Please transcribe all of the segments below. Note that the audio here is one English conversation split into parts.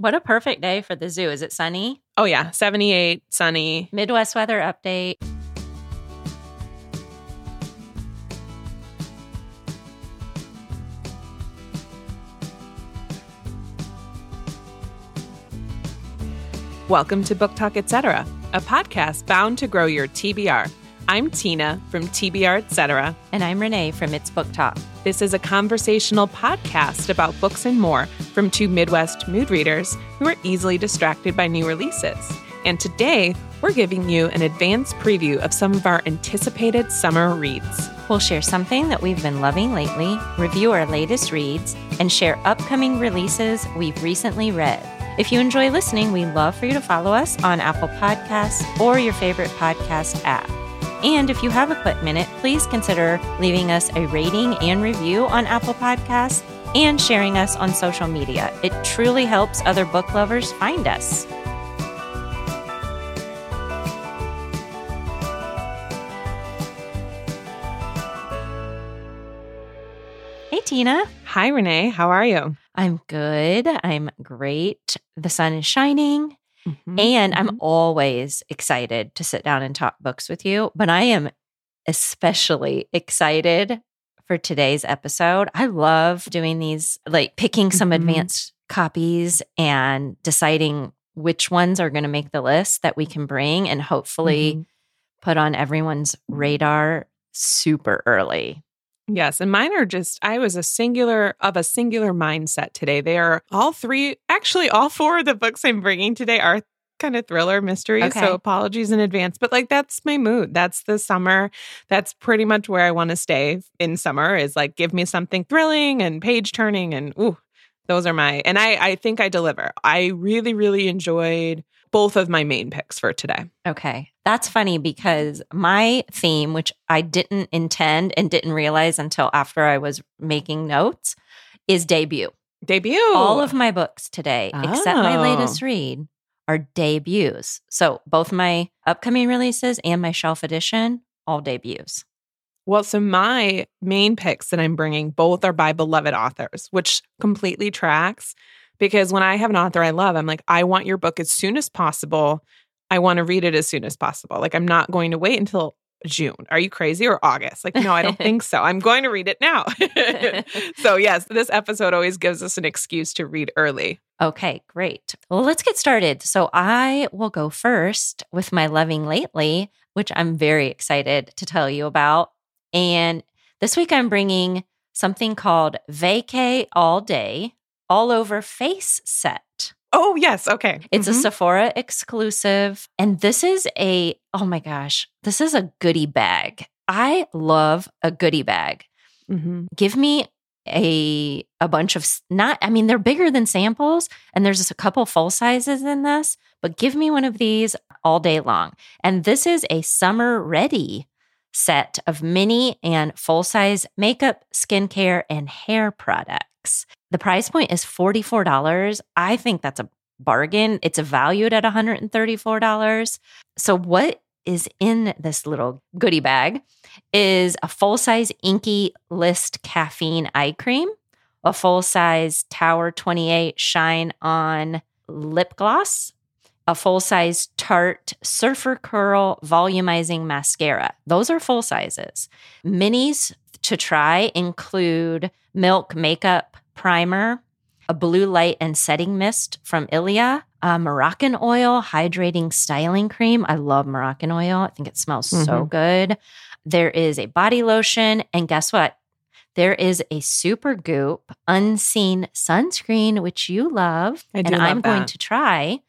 What a perfect day for the zoo. Is it sunny? Oh, yeah. 78, sunny. Midwest weather update. Welcome to Book Talk Etc., a podcast bound to grow your TBR. I'm Tina from TBR Etc. And I'm Renee from It's Book Talk. This is a conversational podcast about books and more from two Midwest mood readers who are easily distracted by new releases. And today, we're giving you an advanced preview of some of our anticipated summer reads. We'll share something that we've been loving lately, review our latest reads, and share upcoming releases we've recently read. If you enjoy listening, we love for you to follow us on Apple Podcasts or your favorite podcast app. And if you have a quick minute, please consider leaving us a rating and review on Apple Podcasts and sharing us on social media. It truly helps other book lovers find us. Hey, Tina. Hi, Renee. How are you? I'm good. I'm great. The sun is shining. Mm-hmm. And I'm always excited to sit down and talk books with you, but I am especially excited for today's episode. I love doing these, like picking some Mhm. advanced copies and deciding which ones are going to make the list that we can bring and hopefully Mhm. put on everyone's radar super early. Yes, and mine are just I was a singular of a singular mindset today. They are all three, actually all four of the books I'm bringing today are kind of thriller mysteries. Okay. So apologies in advance, but like that's my mood. That's the summer. That's pretty much where I want to stay in summer is like give me something thrilling and page turning and ooh, those are my and I I think I deliver. I really really enjoyed both of my main picks for today. Okay. That's funny because my theme, which I didn't intend and didn't realize until after I was making notes, is debut. Debut. All of my books today, except my Oh. latest read, are debuts. So both my upcoming releases and my shelf edition, all debuts. Well, so my main picks that I'm bringing both are by beloved authors, which completely tracks because when I have an author I love, I'm like, I want your book as soon as possible. I want to read it as soon as possible. Like, I'm not going to wait until June. Are you crazy or August? Like, no, I don't think so. I'm going to read it now. so, yes, this episode always gives us an excuse to read early. Okay, great. Well, let's get started. So I will go first with my Loving Lately, which I'm very excited to tell you about. And this week I'm bringing something called Vacay All Day All Over Face Set. Oh, yes. Okay. It's a Mhm. Sephora exclusive. And this is a, oh my gosh, this is a goodie bag. I love a goodie bag. Mhm. Give me a a bunch of not I mean they're bigger than samples and there's just a couple full sizes in this, but give me one of these all day long. And this is a summer ready set of mini and full size makeup, skincare and hair products. The price point is $44. I think that's a bargain. It's valued at $134. So what is in this little goodie bag is a full size Inkey List caffeine eye cream, a full size Tower 28 Shine On lip gloss, a full size Tarte Surfer Curl volumizing mascara. Those are full sizes. Minis to try include Milk Makeup Primer, a blue light and setting mist from Ilia, a Moroccanoil hydrating styling cream. I love Moroccanoil. I think it smells so good. There is a body lotion. And guess what? There is a Supergoop unseen sunscreen, which you love. I and love I'm going to try.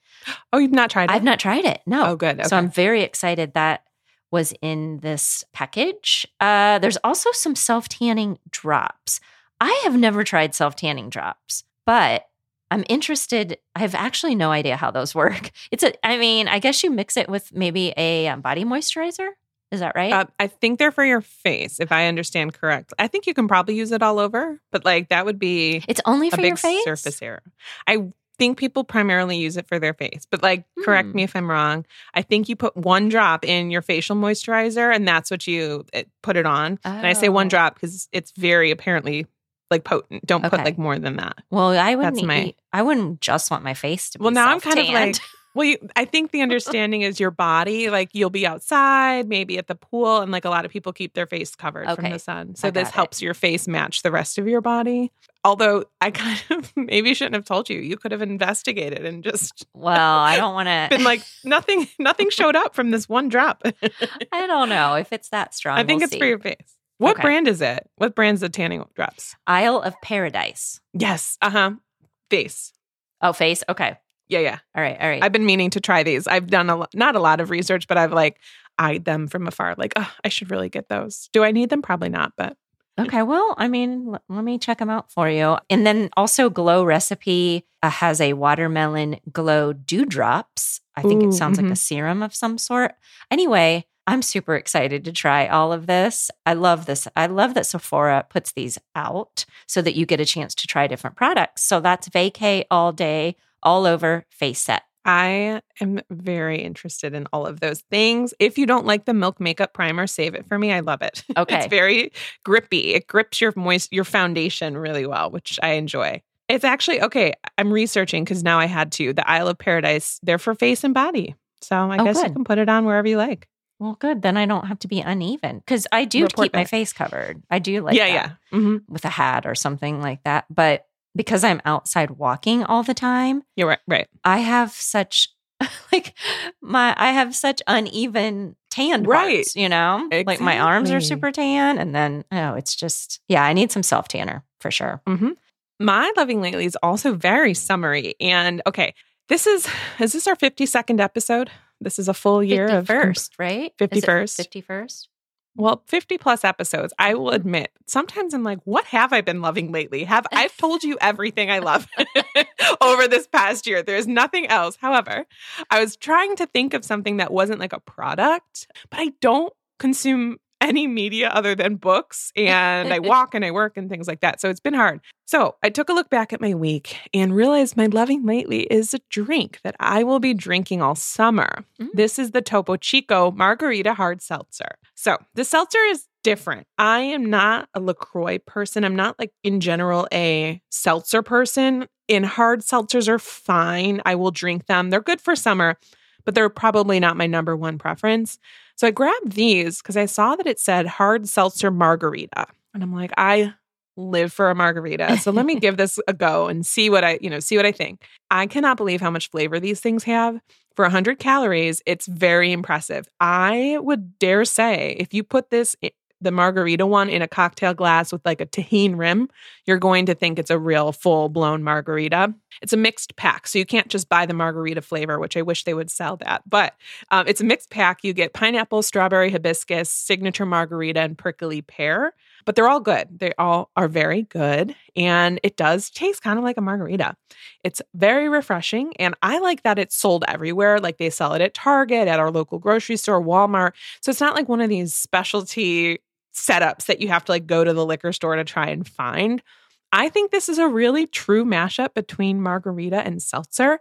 Oh, you've not tried it? I've not tried it. No. Oh, good. Okay. So I'm very excited that was in this package. Uh, there's also some self tanning drops. I have never tried self tanning drops, but I'm interested. I have actually no idea how those work. It's a, I mean, I guess you mix it with maybe a um, body moisturizer. Is that right? Uh, I think they're for your face, if I understand correct. I think you can probably use it all over, but like that would be it's only for a big your face. surface area. I think people primarily use it for their face, but like, correct Hmm. me if I'm wrong. I think you put one drop in your facial moisturizer, and that's what you it, put it on. And I say one drop because it's very apparently like potent. Don't put like more than that. Well, I wouldn't. That's my- eat- I wouldn't just want my face to be. Well, now I'm kind of like, well, you, I think the understanding is your body, like you'll be outside, maybe at the pool, and like a lot of people keep their face covered from the sun. So this it. helps your face match the rest of your body. Although I kind of maybe shouldn't have told you. You could have investigated and just Well, I don't want to. been like, nothing, nothing showed up from this one drop. I don't know if it's that strong. I think We'll it's see. for your face. What Okay. brand is it? What brand's the tanning drops? Isle of Paradise. Yes. Uh huh. Face. Oh, face. Okay. Yeah, yeah. All right. All right. I've been meaning to try these. I've done a lo- not a lot of research, but I've like eyed them from afar. Like, oh, I should really get those. Do I need them? Probably not, but Okay, well, I mean, l- let me check them out for you. And then also, Glow Recipe uh, has a watermelon glow dewdrops. I think Ooh, it sounds like mhm. a serum of some sort. Anyway, I'm super excited to try all of this. I love this. I love that Sephora puts these out so that you get a chance to try different products. So that's vacay all day, all over face set. I am very interested in all of those things. If you don't like the milk makeup primer, save it for me. I love it. Okay. it's very grippy. It grips your moist your foundation really well, which I enjoy. It's actually okay. I'm researching because now I had to. The Isle of Paradise, they're for face and body. So I Oh, guess you can put it on wherever you like. Well, good. Then I don't have to be uneven because I do Report keep my face covered. I do like yeah, that. yeah. hmm with a hat or something like that. But because I'm outside walking all the time, You're right. Right. I have such like my I have such uneven tan Right. parts, you know? Like my arms are super tan and then oh, it's just yeah, I need some self tanner for sure. hmm My loving lately is also very summery. And okay, this is is this our 52nd episode? This is a full year of first, right? 51st. Fifty first. well, 50 plus episodes. I will admit, sometimes I'm like, what have I been loving lately? Have I've told you everything I love over this past year. There's nothing else. However, I was trying to think of something that wasn't like a product, but I don't consume any media other than books and I walk and I work and things like that. So it's been hard. So I took a look back at my week and realized my loving lately is a drink that I will be drinking all summer. Mm. This is the Topo Chico Margarita Hard Seltzer. So the seltzer is different. I am not a LaCroix person. I'm not like in general a seltzer person. And hard seltzers are fine. I will drink them. They're good for summer, but they're probably not my number one preference. So I grabbed these because I saw that it said hard seltzer margarita. And I'm like, I live for a margarita. So let me give this a go and see what I, you know, see what I think. I cannot believe how much flavor these things have. For 100 calories, it's very impressive. I would dare say if you put this the margarita one in a cocktail glass with like a Tajin rim, you're going to think it's a real full blown margarita. It's a mixed pack, so you can't just buy the margarita flavor, which I wish they would sell that. But um, it's a mixed pack. You get pineapple, strawberry, hibiscus, signature margarita, and prickly pear. But they're all good. They all are very good, and it does taste kind of like a margarita. It's very refreshing, and I like that it's sold everywhere. Like they sell it at Target, at our local grocery store, Walmart. So it's not like one of these specialty setups that you have to like go to the liquor store to try and find. I think this is a really true mashup between margarita and seltzer.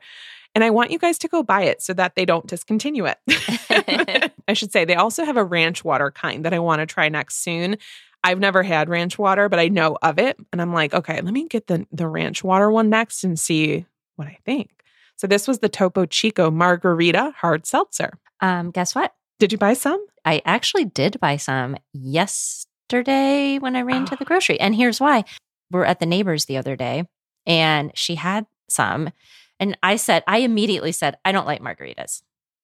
And I want you guys to go buy it so that they don't discontinue it. I should say they also have a ranch water kind that I want to try next soon. I've never had ranch water, but I know of it. And I'm like, okay, let me get the, the ranch water one next and see what I think. So this was the Topo Chico Margarita Hard Seltzer. Um, guess what? Did you buy some? I actually did buy some yesterday when I ran to the Oh. grocery. And here's why. We're at the neighbors the other day and she had some. And I said, I immediately said, I don't like margaritas,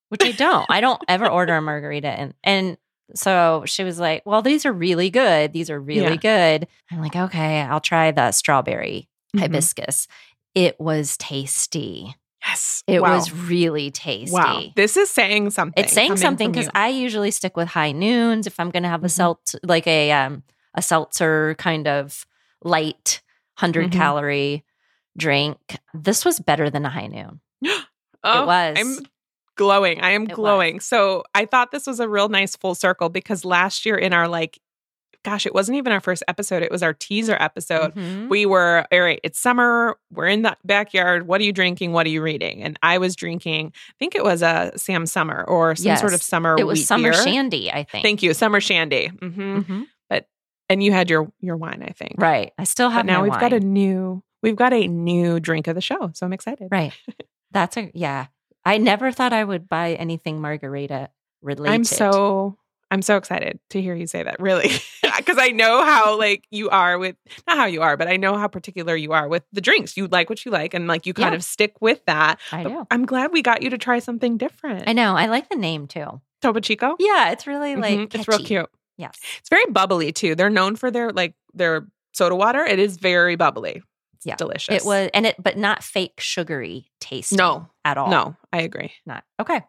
which I don't. I don't ever order a margarita. And, and so she was like, Well, these are really good. These are really Yeah. good. I'm like, Okay, I'll try the strawberry Mhm. hibiscus. It was tasty. Yes. It Wow. was really tasty. Wow. This is saying something. It's saying something because. I usually stick with high noons if I'm going to have a Mhm. seltzer, like a um a seltzer kind of light 100 Mhm. calorie drink. This was better than a high noon. Oh, was. I'm glowing. I am It was. glowing. So I thought this was a real nice full circle because last year in our like, gosh, it wasn't even our first episode. It was our teaser episode. Mhm. We were, all right, it's summer. We're in the backyard. What are you drinking? What are you reading? And I was drinking, I think it was a Sam Summer or some sort of summer It was summer beer. shandy, I think. Thank you. Summer Shandy. hmm Mhm. and you had your your wine, I think. Right. I still have But now we've got a new we've got a new drink of the show, so I'm excited. Right. That's a yeah. I never thought I would buy anything margarita related. I'm so I'm so excited to hear you say that. Really, because I know how like you are with not how you are, but I know how particular you are with the drinks. You like what you like, and like you kind Yeah. of stick with that. I But know. I'm glad we got you to try something different. I know. I like the name too. Topo Chico. Yeah, it's really like Mhm, it's real cute. Yes. It's very bubbly too. They're known for their like their soda water. It is very bubbly. It's Yeah. delicious. It was and it but not fake sugary taste. No. at all. No, I agree. Not. Okay.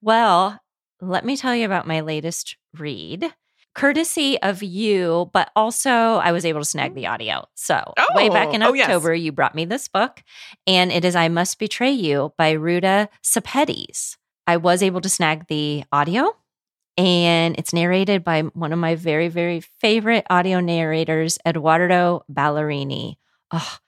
Well, let me tell you about my latest read. Courtesy of you, but also I was able to snag mm-hmm. the audio. So, way back oh, in Oh, oh, yes. October, you brought me this book, and it is I Must Betray You by Ruta Sepetys. I was able to snag the audio, and it's narrated by one of my very, very favorite audio narrators, Edoardo Ballerini. Oh,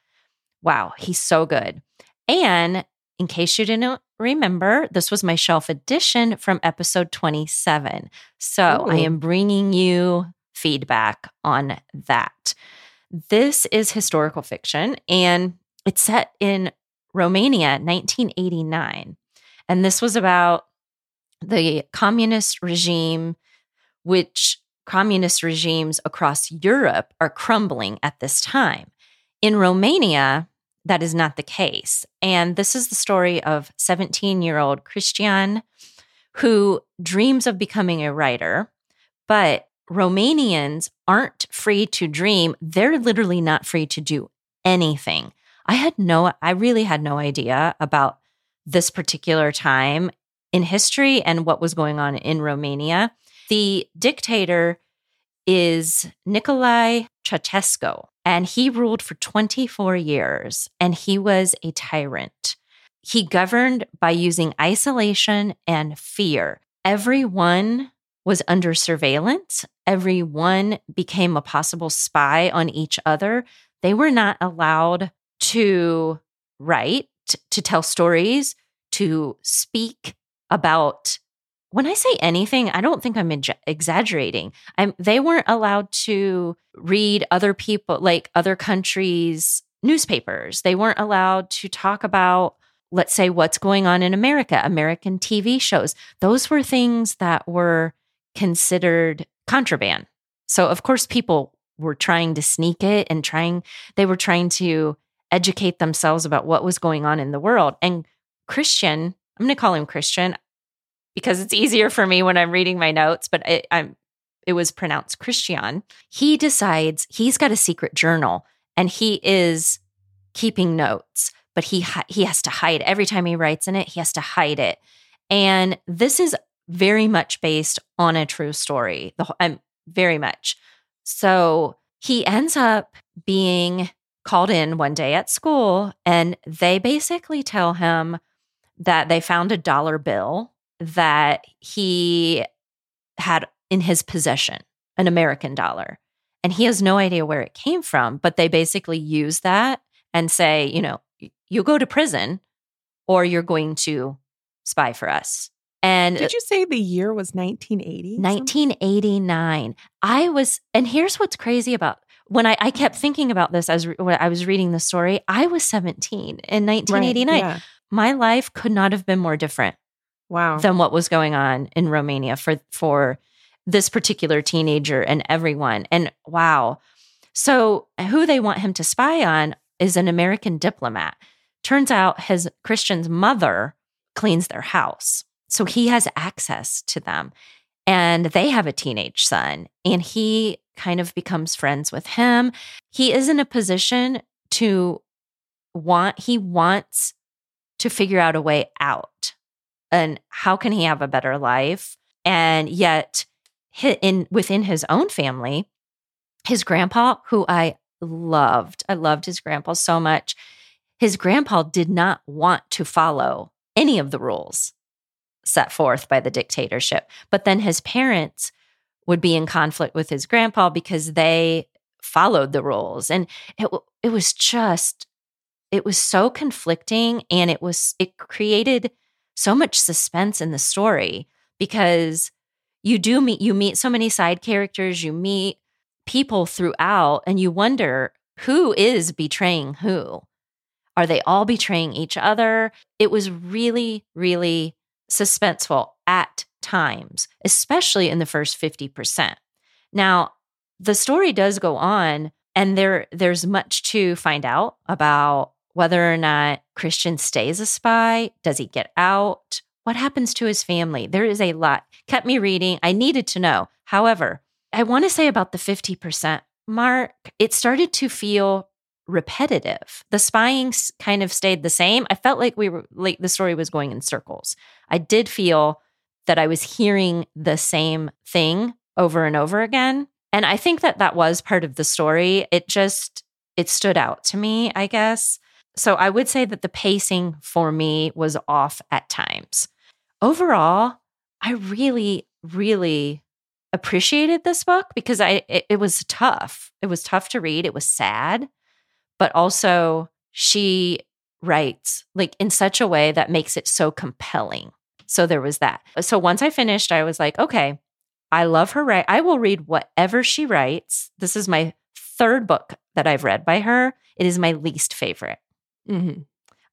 wow. He's so good. And in case you didn't remember, this was my shelf edition from episode 27. So I am bringing you feedback on that. This is historical fiction and it's set in Romania, 1989. And this was about the communist regime, which communist regimes across Europe are crumbling at this time. In Romania, that is not the case. And this is the story of 17 year old Christian who dreams of becoming a writer, but Romanians aren't free to dream. They're literally not free to do anything. I had no, I really had no idea about this particular time in history and what was going on in Romania. The dictator is Nicolae Ceausescu, and he ruled for 24 years, and he was a tyrant. He governed by using isolation and fear. Everyone was under surveillance. Everyone became a possible spy on each other. They were not allowed to write, to tell stories, to speak about when I say anything, I don't think I'm exa- exaggerating. I'm, they weren't allowed to read other people, like other countries' newspapers. They weren't allowed to talk about, let's say, what's going on in America, American TV shows. Those were things that were considered contraband. So, of course, people were trying to sneak it and trying, they were trying to educate themselves about what was going on in the world. And Christian, I'm going to call him Christian because it's easier for me when I'm reading my notes, but it, I'm it was pronounced Christian. He decides he's got a secret journal and he is keeping notes, but he he has to hide every time he writes in it. He has to hide it, and this is very much based on a true story. The um, very much. So he ends up being called in one day at school, and they basically tell him that they found a dollar bill that he had in his possession, an American dollar. And he has no idea where it came from, but they basically use that and say, you know, you go to prison or you're going to spy for us. And Did you say the year was 1980? 1989. I was, and here's what's crazy about when I, I kept thinking about this as when I was reading the story. I was 17 in 1989. Yeah. My life could not have been more different Wow. than what was going on in Romania for for this particular teenager and everyone. And wow. So who they want him to spy on is an American diplomat. Turns out his Christian's mother cleans their house. So he has access to them. And they have a teenage son and he kind of becomes friends with him. He is in a position to want he wants to figure out a way out and how can he have a better life? And yet in within his own family his grandpa who i loved i loved his grandpa so much his grandpa did not want to follow any of the rules set forth by the dictatorship. But then his parents would be in conflict with his grandpa because they followed the rules. And it it was just it was so conflicting and it was it created so much suspense in the story because you do meet you meet so many side characters you meet people throughout, and you wonder who is betraying who. Are they all betraying each other? It was really, really suspenseful at times, especially in the first 50%. Now, the story does go on and there there's much to find out about whether or not Christian stays a spy, does he get out? What happens to his family? There is a lot. Kept me reading. I needed to know. However, I want to say about the 50% mark, it started to feel repetitive. The spying kind of stayed the same. I felt like we were like the story was going in circles. I did feel that I was hearing the same thing over and over again. And I think that that was part of the story. It just it stood out to me, I guess. So I would say that the pacing for me was off at times. Overall, I really really appreciated this book because I it, it was tough. It was tough to read. It was sad, but also she writes like in such a way that makes it so compelling. So there was that. So once I finished, I was like, okay, I love her write. I will read whatever she writes. This is my third book that I've read by her. It is my least favorite. Mm-hmm.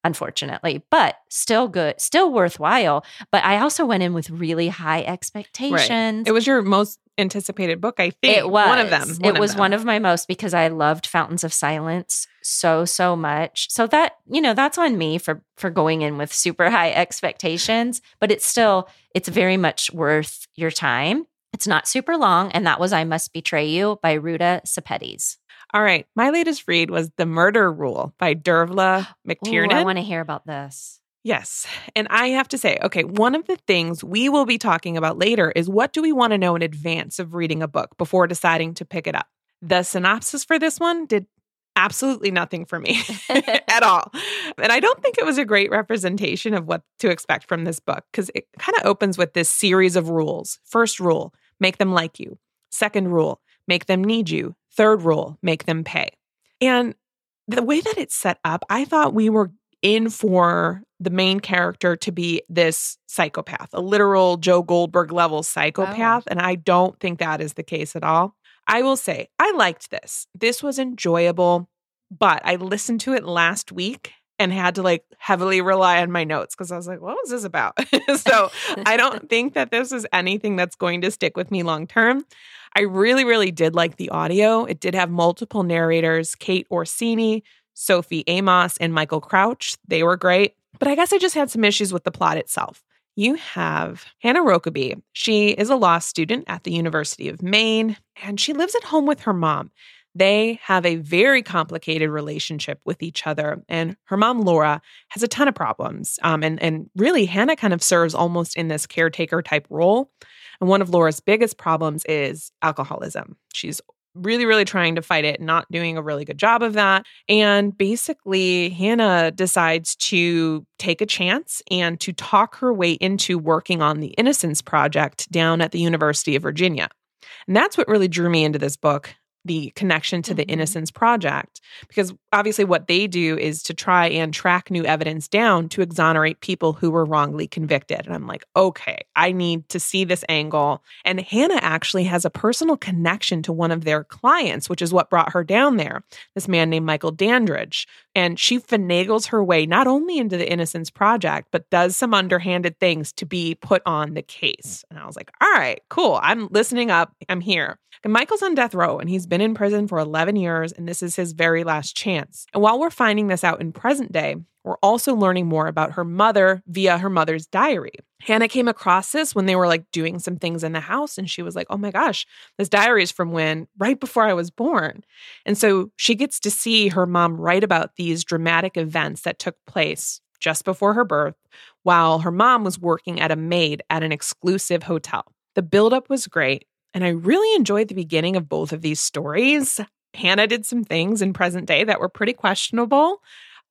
Unfortunately, but still good, still worthwhile. But I also went in with really high expectations. Right. It was your most anticipated book, I think. It was one of them. One it of was them. one of my most because I loved Fountains of Silence so so much. So that you know that's on me for for going in with super high expectations. But it's still it's very much worth your time. It's not super long, and that was I Must Betray You by Ruta Sepetys. All right. My latest read was The Murder Rule by Dervla McTiernan. Ooh, I want to hear about this. Yes. And I have to say, okay, one of the things we will be talking about later is what do we want to know in advance of reading a book before deciding to pick it up? The synopsis for this one did absolutely nothing for me at all. And I don't think it was a great representation of what to expect from this book because it kind of opens with this series of rules. First rule, make them like you. Second rule, make them need you. Third rule, make them pay. And the way that it's set up, I thought we were in for the main character to be this psychopath, a literal Joe Goldberg level psychopath. Oh. And I don't think that is the case at all. I will say, I liked this. This was enjoyable, but I listened to it last week and had to like heavily rely on my notes because I was like, what was this about? so I don't think that this is anything that's going to stick with me long term. I really, really did like the audio. It did have multiple narrators Kate Orsini, Sophie Amoss, and Michael Crouch. They were great. But I guess I just had some issues with the plot itself. You have Hannah Rokeby. She is a law student at the University of Maine, and she lives at home with her mom. They have a very complicated relationship with each other. And her mom, Laura, has a ton of problems. Um, and, and really, Hannah kind of serves almost in this caretaker type role. And one of Laura's biggest problems is alcoholism. She's really, really trying to fight it, not doing a really good job of that. And basically, Hannah decides to take a chance and to talk her way into working on the Innocence Project down at the University of Virginia. And that's what really drew me into this book the connection to the mm-hmm. Innocence Project. Because obviously, what they do is to try and track new evidence down to exonerate people who were wrongly convicted. And I'm like, okay, I need to see this angle. And Hannah actually has a personal connection to one of their clients, which is what brought her down there, this man named Michael Dandridge. And she finagles her way not only into the Innocence Project, but does some underhanded things to be put on the case. And I was like, all right, cool. I'm listening up. I'm here. And Michael's on death row and he's been in prison for 11 years, and this is his very last chance. And while we're finding this out in present day, we're also learning more about her mother via her mother's diary. Hannah came across this when they were like doing some things in the house, and she was like, Oh my gosh, this diary is from when right before I was born. And so she gets to see her mom write about these dramatic events that took place just before her birth while her mom was working at a maid at an exclusive hotel. The buildup was great, and I really enjoyed the beginning of both of these stories. Hannah did some things in present day that were pretty questionable,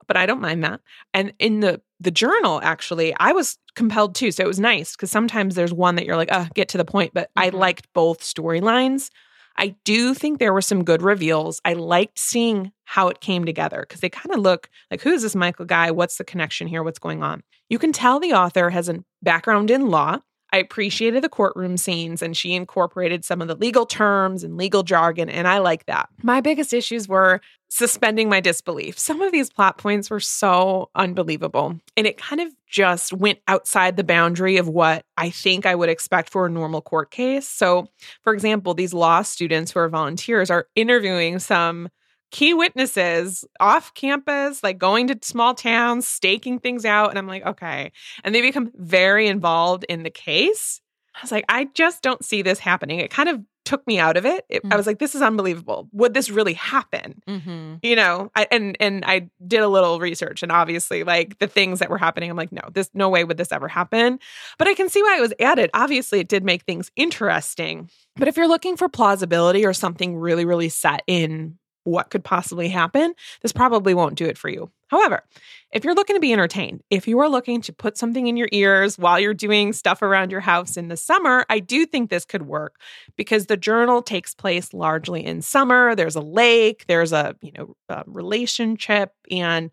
but I don't mind that. And in the the journal, actually, I was compelled too. So it was nice because sometimes there's one that you're like, uh, get to the point. But mm-hmm. I liked both storylines. I do think there were some good reveals. I liked seeing how it came together because they kind of look like who is this Michael guy? What's the connection here? What's going on? You can tell the author has a background in law I appreciated the courtroom scenes and she incorporated some of the legal terms and legal jargon, and I like that. My biggest issues were suspending my disbelief. Some of these plot points were so unbelievable, and it kind of just went outside the boundary of what I think I would expect for a normal court case. So, for example, these law students who are volunteers are interviewing some key witnesses off campus, like going to small towns, staking things out. And I'm like, okay. And they become very involved in the case. I was like, I just don't see this happening. It kind of took me out of it. it mm-hmm. I was like, this is unbelievable. Would this really happen? Mm-hmm. You know, I, and and I did a little research, and obviously, like the things that were happening, I'm like, no, this no way would this ever happen. But I can see why it was added. Obviously, it did make things interesting. But if you're looking for plausibility or something really, really set in what could possibly happen, this probably won't do it for you. However, if you're looking to be entertained, if you are looking to put something in your ears while you're doing stuff around your house in the summer, I do think this could work because the journal takes place largely in summer. There's a lake, there's a, you know, a relationship and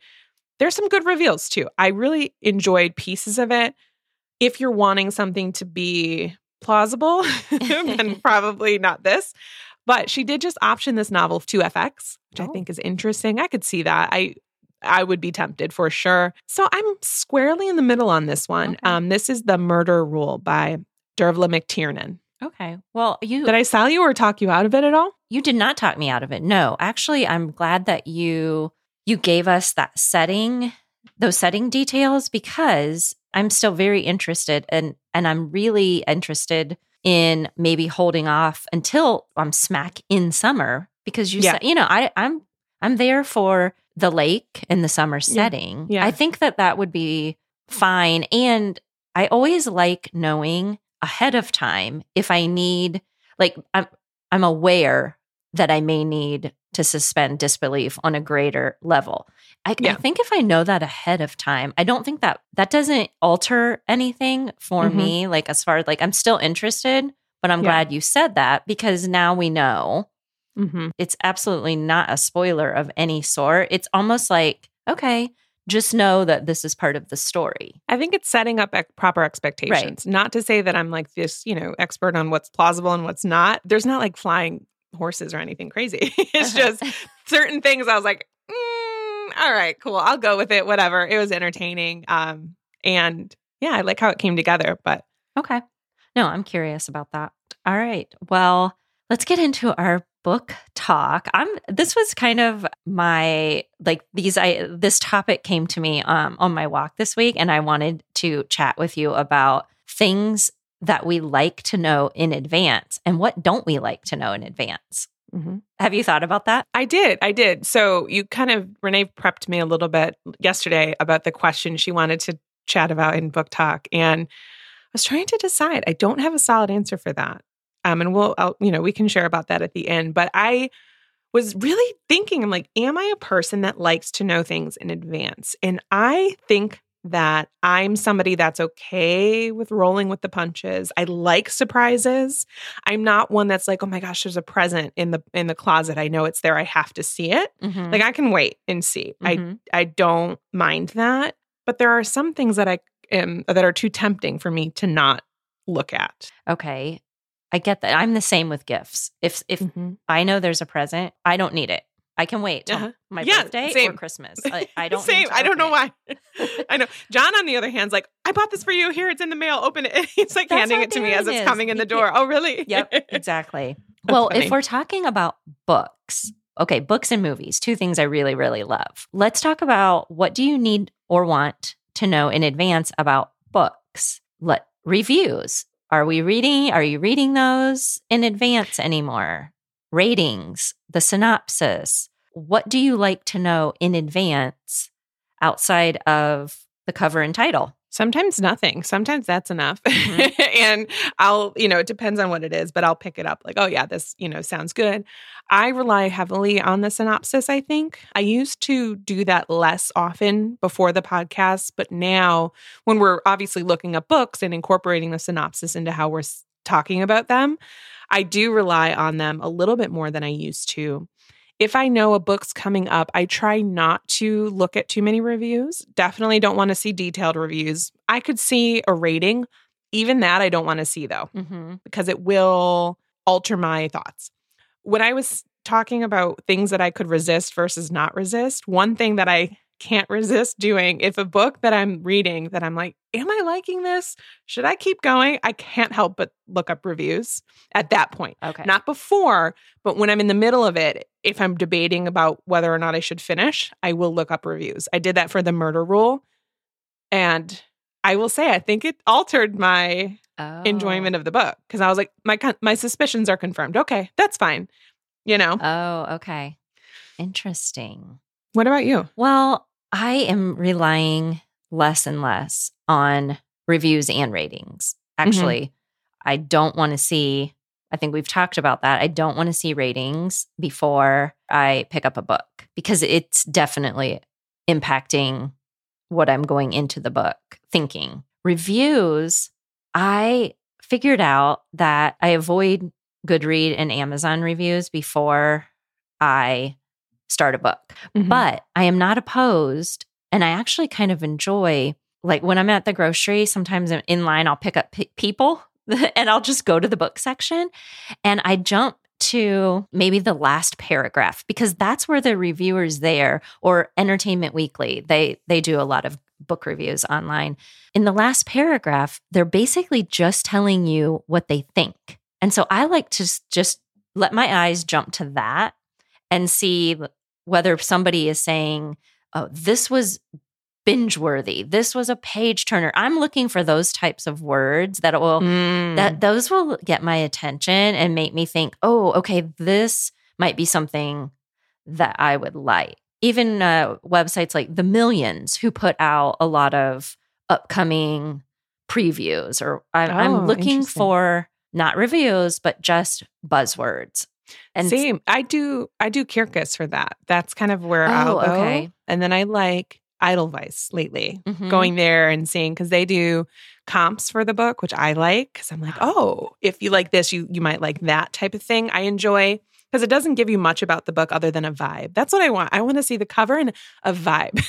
there's some good reveals too. I really enjoyed pieces of it. If you're wanting something to be plausible, then probably not this. But she did just option this novel to FX, which oh. I think is interesting. I could see that. I I would be tempted for sure. So I'm squarely in the middle on this one. Okay. Um, this is The Murder Rule by Dervla McTiernan. Okay. Well, you Did I sell you or talk you out of it at all? You did not talk me out of it. No. Actually, I'm glad that you you gave us that setting, those setting details because I'm still very interested and and I'm really interested in maybe holding off until I'm smack in summer because you yeah. said, you know, I I'm I'm there for the lake in the summer setting. Yeah. yeah. I think that that would be fine and I always like knowing ahead of time if I need like I'm I'm aware that I may need to suspend disbelief on a greater level. I, yeah. I, think if I know that ahead of time, I don't think that that doesn't alter anything for mm-hmm. me. Like as far as like I'm still interested, but I'm yeah. glad you said that because now we know mm-hmm. it's absolutely not a spoiler of any sort. It's almost like okay, just know that this is part of the story. I think it's setting up proper expectations. Right. Not to say that I'm like this, you know, expert on what's plausible and what's not. There's not like flying horses or anything crazy. it's just certain things I was like, all right, cool. I'll go with it. Whatever. It was entertaining. Um, and yeah, I like how it came together. But okay. No, I'm curious about that. All right. Well, let's get into our book talk. I'm this was kind of my like these I this topic came to me um on my walk this week and I wanted to chat with you about things that we like to know in advance and what don't we like to know in advance. Mm-hmm. Have you thought about that? I did. I did. So you kind of, Renee prepped me a little bit yesterday about the question she wanted to chat about in book talk. And I was trying to decide. I don't have a solid answer for that. Um, and we'll, I'll, you know, we can share about that at the end. But I was really thinking, I'm like, am I a person that likes to know things in advance? And I think that I'm somebody that's okay with rolling with the punches. I like surprises. I'm not one that's like, "Oh my gosh, there's a present in the in the closet. I know it's there. I have to see it." Mm-hmm. Like I can wait and see. Mm-hmm. I I don't mind that. But there are some things that I am that are too tempting for me to not look at. Okay. I get that. I'm the same with gifts. If if mm-hmm. I know there's a present, I don't need it. I can wait till uh-huh. my yeah, birthday same. or Christmas. I, I don't same. I don't know why. I know. John, on the other hand, is like, I bought this for you. Here, it's in the mail. Open it. He's like That's handing it to me as it's coming in the door. Oh, really? Yep. Exactly. well, funny. if we're talking about books, okay, books and movies, two things I really, really love. Let's talk about what do you need or want to know in advance about books? Let reviews. Are we reading? Are you reading those in advance anymore? Ratings, the synopsis. What do you like to know in advance outside of the cover and title? Sometimes nothing. Sometimes that's enough. Mm-hmm. and I'll, you know, it depends on what it is, but I'll pick it up like, oh, yeah, this, you know, sounds good. I rely heavily on the synopsis, I think. I used to do that less often before the podcast, but now when we're obviously looking up books and incorporating the synopsis into how we're talking about them, I do rely on them a little bit more than I used to. If I know a book's coming up, I try not to look at too many reviews. Definitely don't want to see detailed reviews. I could see a rating Even that I don't want to see though, Mm-hmm. because it will alter my thoughts. When I was talking about things that I could resist versus not resist, one thing that I can't resist doing if a book that I'm reading that I'm like, am I liking this? Should I keep going? I can't help but look up reviews at that point. Okay. Not before, but when I'm in the middle of it, if I'm debating about whether or not I should finish, I will look up reviews. I did that for the murder rule. And I will say, I think it altered my oh. enjoyment of the book because I was like, my my suspicions are confirmed. Okay, that's fine. You know. Oh, okay. Interesting. What about you? Well, I am relying less and less on reviews and ratings. Mm-hmm. Actually, I don't want to see, I think we've talked about that. I don't want to see ratings before I pick up a book because it's definitely impacting what I'm going into the book thinking. Reviews, I figured out that I avoid Goodread and Amazon reviews before I start a book. Mhm. But I am not opposed. And I actually kind of enjoy, like when I'm at the grocery, sometimes I'm in line, I'll pick up p- people and I'll just go to the book section and I jump to maybe the last paragraph because that's where the reviewers there or Entertainment Weekly, they they do a lot of book reviews online. In the last paragraph, they're basically just telling you what they think. And so I like to just let my eyes jump to that and see whether somebody is saying, oh, this was binge worthy, this was a page turner. I'm looking for those types of words that will Mm. that those will get my attention and make me think, oh, okay, this might be something that I would like. Even uh, websites like The Millions, who put out a lot of upcoming previews, or I'm, Oh, I'm looking for not reviews, but just buzzwords. And Same. I do. I do Kirkus for that. That's kind of where Oh, I'll go. okay. And then I like Edelweiss lately. Mhm. Going there and seeing because they do comps for the book, which I like because I'm like, oh, if you like this, you you might like that type of thing. I enjoy because it doesn't give you much about the book other than a vibe. That's what I want. I want to see the cover and a vibe.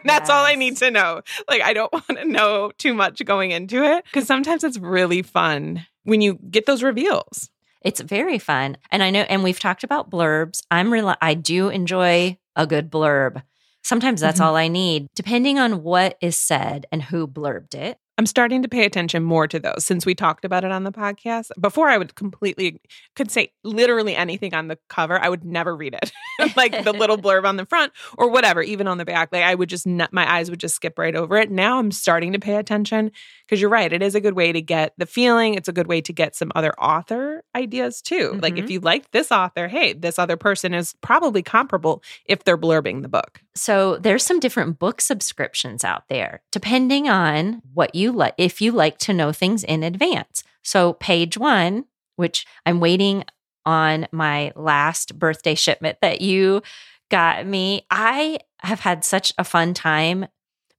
That's all I need to know. Like I don't want to know too much going into it because sometimes it's really fun when you get those reveals. It's very fun. And I know, and we've talked about blurbs. I'm real, I do enjoy a good blurb. Sometimes that's Mhm. all I need, depending on what is said and who blurbed it. I'm starting to pay attention more to those since we talked about it on the podcast. Before I would completely could say literally anything on the cover. I would never read it. like the little blurb on the front or whatever, even on the back. Like I would just not, my eyes would just skip right over it. Now I'm starting to pay attention because you're right. It is a good way to get the feeling. It's a good way to get some other author ideas too. Like if mm-hmm. you liked this author, hey, this other person is probably comparable if they're blurbing the book. So there's some different book subscriptions out there, depending on what you like, if you like to know things in advance. So page one, which I'm waiting on my last birthday shipment that you got me. I have had such a fun time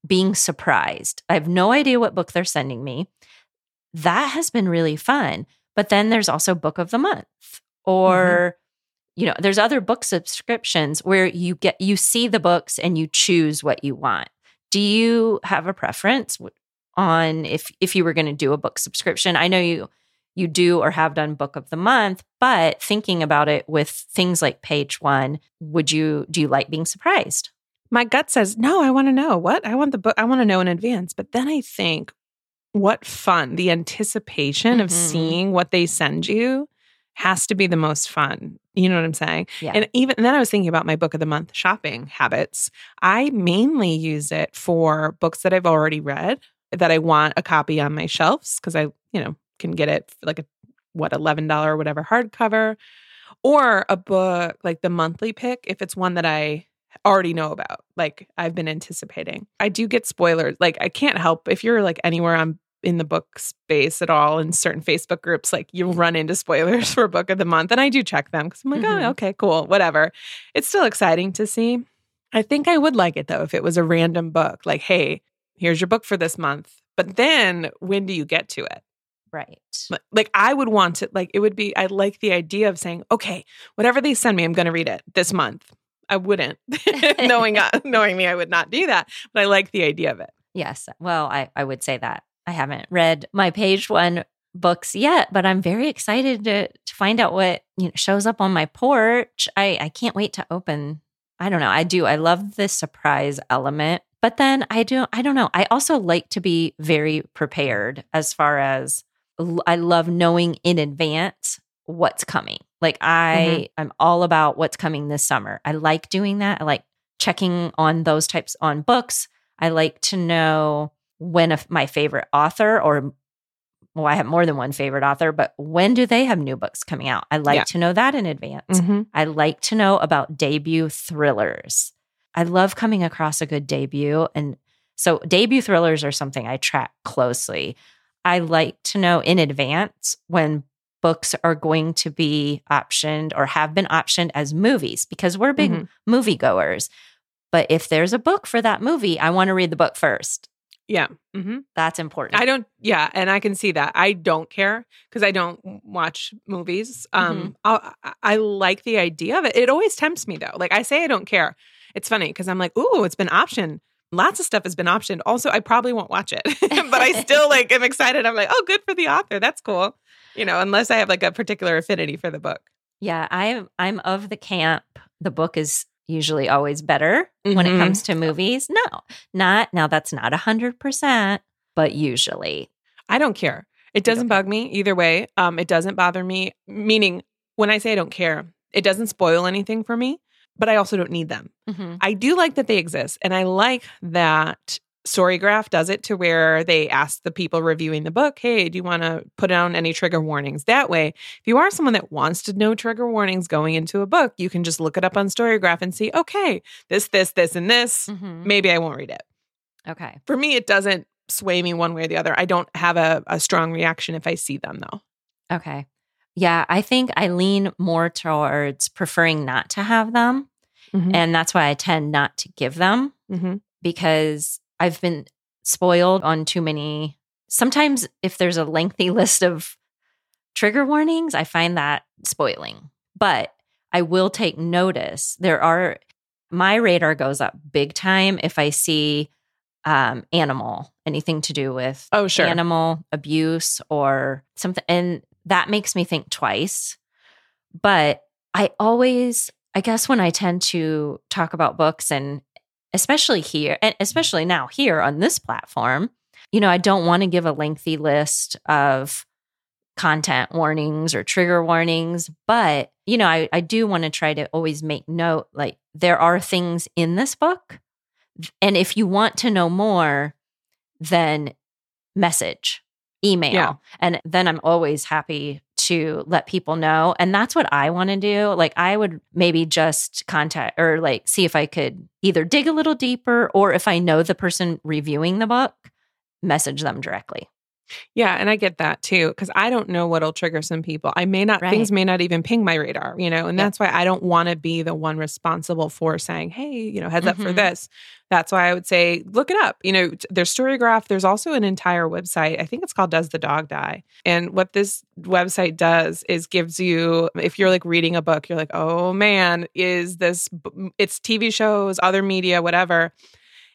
being surprised. I have no idea what book they're sending me. That has been really fun. But then there's also book of the month mm-hmm. or you know, there's other book subscriptions where you get you see the books and you choose what you want. Do you have a preference on if if you were going to do a book subscription? I know you you do or have done book of the month, but thinking about it with things like page 1, would you do you like being surprised? my gut says no i want to know what i want the book i want to know in advance but then i think what fun the anticipation of Mhm. seeing what they send you has to be the most fun you know what i'm saying? Yeah. and even and then i was thinking about my book of the month shopping habits. I mainly use it for books that i've already read that i want a copy on my shelves because i you know can get it for like a what $11 or whatever hardcover or a book like the monthly pick if it's one that i already know about like i've been anticipating. I do get spoilers like i can't help if you're like anywhere on in the book space at all in certain facebook groups like you'll run into spoilers for book of the month and i do check them because i'm like Mhm. oh okay cool whatever it's still exciting to see i think i would like it though if it was a random book like hey here's your book for this month but then when do you get to it right. like- I would want it like it would be I like the idea of saying, okay, whatever they send me, I'm gonna read it this month. I wouldn't. knowing uh, knowing me, I would not do that. But I like the idea of it. Yes. Well, I I would say that I haven't read my page one books yet, but I'm very excited to, to find out what you know shows up on my porch. I, I can't wait to open. I don't know. I do. I love the surprise element. But then I do I don't know. I also like to be very prepared as far as I love knowing in advance what's coming. Like I mm-hmm. I'm all about what's coming this summer. I like doing that. I like checking on those types on books. I like to know when a, my favorite author or well, I have more than one favorite author, but when do they have new books coming out? I like yeah. to know that in advance. Mm-hmm. I like to know about debut thrillers. I love coming across a good debut. And so, debut thrillers are something I track closely. I like to know in advance when books are going to be optioned or have been optioned as movies because we're big mm-hmm. moviegoers. But if there's a book for that movie, I want to read the book first. Yeah. Mm-hmm. That's important. I don't, yeah. And I can see that. I don't care because I don't watch movies. Um, mm-hmm. I, I like the idea of it. It always tempts me though. Like I say, I don't care. It's funny because I'm like, ooh, it's been optioned. Lots of stuff has been optioned. Also, I probably won't watch it, but I still like am excited. I'm like, oh, good for the author. That's cool. You know, unless I have like a particular affinity for the book. Yeah, I'm I'm of the camp. The book is usually always better mm-hmm. when it mm-hmm. comes to movies. No, not now. That's not a hundred percent, but usually, I don't care. It doesn't bug me either way. Um, it doesn't bother me. Meaning, when I say I don't care, it doesn't spoil anything for me. But I also don't need them. Mm-hmm. I do like that they exist, and I like that Storygraph does it to where they ask the people reviewing the book, hey, do you want to put down any trigger warnings? That way, if you are someone that wants to know trigger warnings going into a book, you can just look it up on Storygraph and see, okay, this, this, this, and this. Mm-hmm. Maybe I won't read it. Okay. For me, it doesn't sway me one way or the other. I don't have a, a strong reaction if I see them, though. Okay. Yeah, I think I lean more towards preferring not to have them. Mm-hmm. And that's why I tend not to give them mm-hmm. because I've been spoiled on too many. Sometimes, if there's a lengthy list of trigger warnings, I find that spoiling. But I will take notice. There are, my radar goes up big time if I see um, animal, anything to do with oh, sure. animal abuse or something. And that makes me think twice. But I always, I guess, when I tend to talk about books and especially here, and especially now here on this platform, you know, I don't want to give a lengthy list of content warnings or trigger warnings, but, you know, I, I do want to try to always make note like there are things in this book. And if you want to know more, then message, email. Yeah. And then I'm always happy to let people know. And that's what I want to do. Like, I would maybe just contact or like see if I could either dig a little deeper or if I know the person reviewing the book, message them directly. Yeah, and I get that too because I don't know what'll trigger some people. I may not right. things may not even ping my radar, you know, and yep. that's why I don't want to be the one responsible for saying, "Hey, you know, heads mm-hmm. up for mm-hmm. this." That's why I would say look it up. You know, there's Storygraph. There's also an entire website. I think it's called "Does the Dog Die?" And what this website does is gives you, if you're like reading a book, you're like, "Oh man, is this?" It's TV shows, other media, whatever.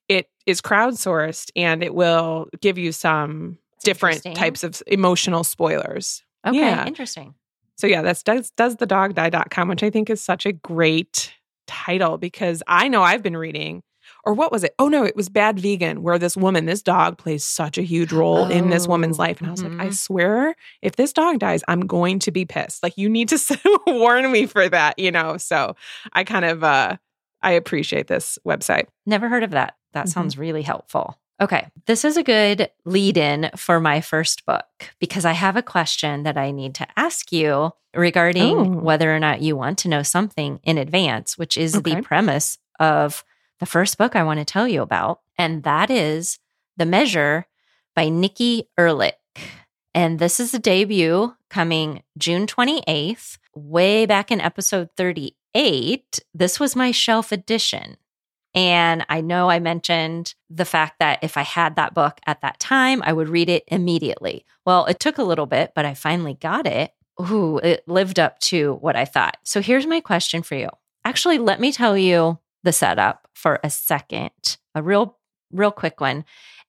It is crowdsourced, and it will give you some different types of emotional spoilers. Okay, yeah. interesting. So yeah, that's does does the dog die.com, which I think is such a great title because I know I've been reading or what was it? Oh no, it was Bad Vegan, where this woman, this dog plays such a huge role oh, in this woman's life. And I was mm-hmm. like, I mm-hmm. swear, if this dog dies, I'm going to be pissed. Like, you need to warn me for that, you know? So I kind of, uh, I appreciate this website. Never heard of that. That mm-hmm. sounds really helpful. Okay, this is a good lead in for my first book because I have a question that I need to ask you regarding oh. whether or not you want to know something in advance, which is okay. the premise of the first book I want to tell you about. And that is The Measure by Nikki Erlick. And this is a debut coming June 28th, way back in episode 38. This was my shelf edition. And I know I mentioned the fact that if I had that book at that time, I would read it immediately. Well, it took a little bit, but I finally got it. Ooh, it lived up to what I thought. So here's my question for you. Actually, let me tell you the setup for a second, a real, real quick one.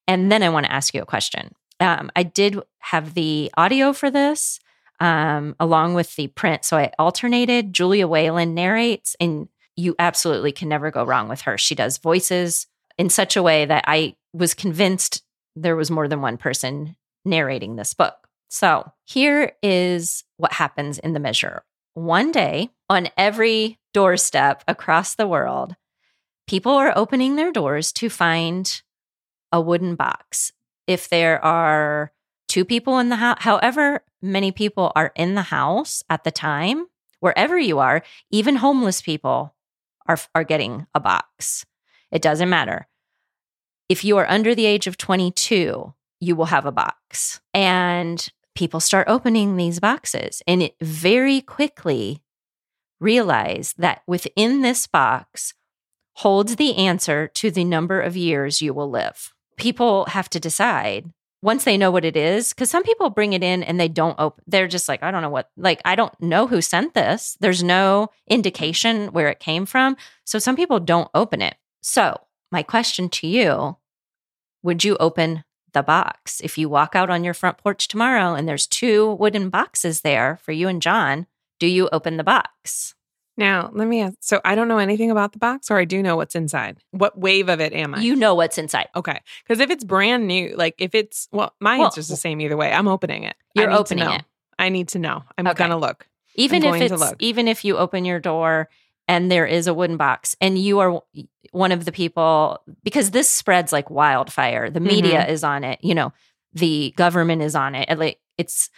And then I want to ask you a question. Um, I did have the audio for this um, along with the print. So I alternated. Julia Whelan narrates, and you absolutely can never go wrong with her. She does voices in such a way that I was convinced there was more than one person narrating this book. So here is what happens in the measure. One day on every doorstep across the world, people are opening their doors to find a wooden box. If there are two people in the house, however many people are in the house at the time, wherever you are, even homeless people are, are getting a box. It doesn't matter. If you are under the age of 22, you will have a box. And people start opening these boxes and it very quickly realize that within this box holds the answer to the number of years you will live. People have to decide once they know what it is because some people bring it in and they don't open they're just like i don't know what like i don't know who sent this there's no indication where it came from so some people don't open it so my question to you would you open the box. If you walk out on your front porch tomorrow and there's two wooden boxes there for you and John, do you open the box? Now, let me ask. So, I don't know anything about the box, or I do know what's inside. What wave of it am I? You know what's inside. Okay. Because if it's brand new, like if it's, well, my well, answer's the same either way. I'm opening it. You're opening it. I need to know. I'm okay. going to look. Even if it's, even if you open your door and there is a wooden box and you are one of the people because this spreads like wildfire the media mm-hmm. is on it you know the government is on it like it's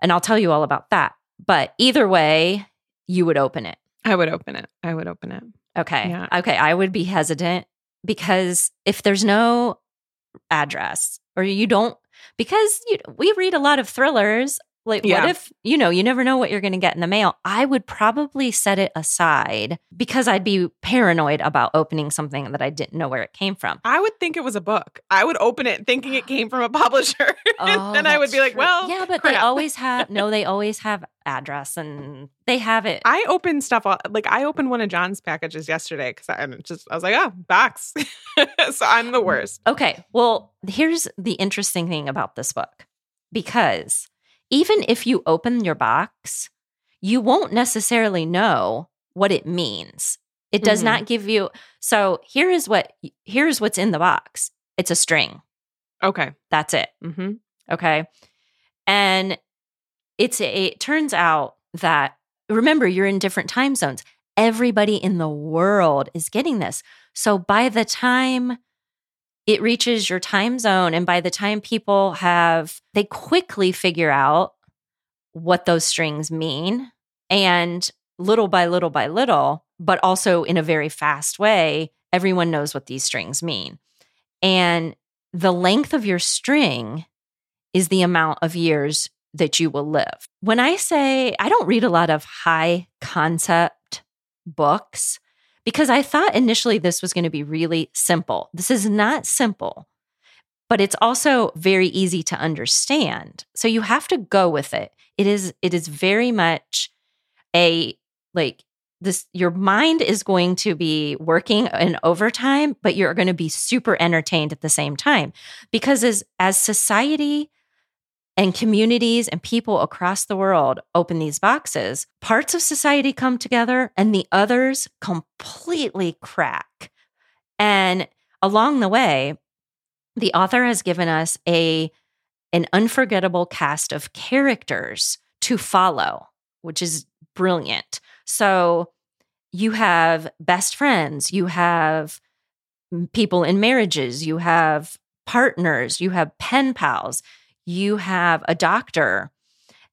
and i'll tell you all about that but either way you would open it i would open it. I would open it. Okay. Yeah. okay i would be hesitant because if there's no address or you don't because you, we read a lot of thrillers like, yeah. what if, you know, you never know what you're going to get in the mail? I would probably set it aside because I'd be paranoid about opening something that I didn't know where it came from. I would think it was a book. I would open it thinking it came from a publisher. Oh, and I would be like, true. well, yeah, but crap. they always have, no, they always have address and they have it. I open stuff, like, I opened one of John's packages yesterday because I just, I was like, oh, box. so I'm the mm, worst. Okay. Well, here's the interesting thing about this book because even if you open your box, you won't necessarily know what it means. It does mm-hmm. not give you so here is what here's what's in the box. It's a string. Okay. That's it. Mm-hmm. Okay. And it's a, it turns out that remember you're in different time zones. Everybody in the world is getting this. So by the time it reaches your time zone. And by the time people have, they quickly figure out what those strings mean. And little by little by little, but also in a very fast way, everyone knows what these strings mean. And the length of your string is the amount of years that you will live. When I say I don't read a lot of high concept books, because I thought initially this was going to be really simple. This is not simple, but it's also very easy to understand. So you have to go with it. It is it is very much a like this your mind is going to be working in overtime but you're going to be super entertained at the same time because as as society and communities and people across the world open these boxes, parts of society come together and the others completely crack. And along the way, the author has given us a an unforgettable cast of characters to follow, which is brilliant. So you have best friends, you have people in marriages, you have partners, you have pen pals, you have a doctor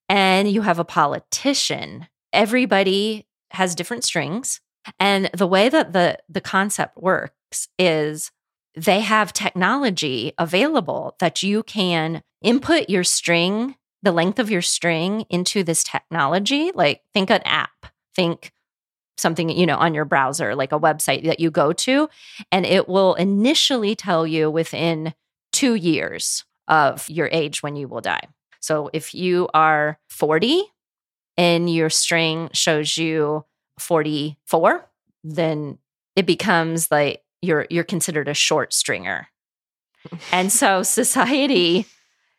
and you have a politician. Everybody has different strings. And the way that the, the concept works is they have technology available that you can input your string, the length of your string into this technology. Like think an app, think something, you know, on your browser, like a website that you go to, and it will initially tell you within two years of your age when you will die. So if you are 40 and your string shows you 44, then it becomes like you're you're considered a short stringer. and so society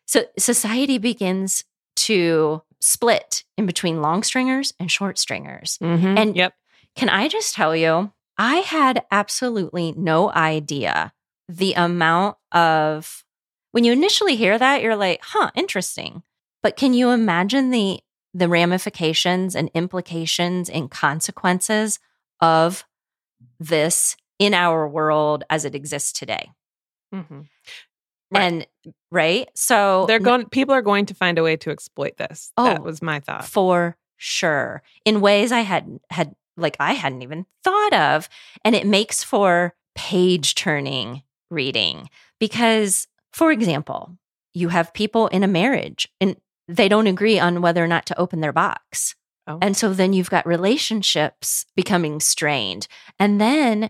So society begins to split in between long stringers and short stringers. Mhm. And yep. Can I just tell you, I had absolutely no idea the amount of when you initially hear that, you're like, huh, interesting. But can you imagine the the ramifications and implications and consequences of this in our world as it exists today? Mm-hmm. Right. And right? So They're going. People are going to find a way to exploit this. that Oh, was my thought. for sure in ways I hadn't had like I hadn't even thought of and it makes for page turning reading because for example you have people in a marriage and they don't agree on whether or not to open their box Oh. and so then you've got relationships becoming strained and then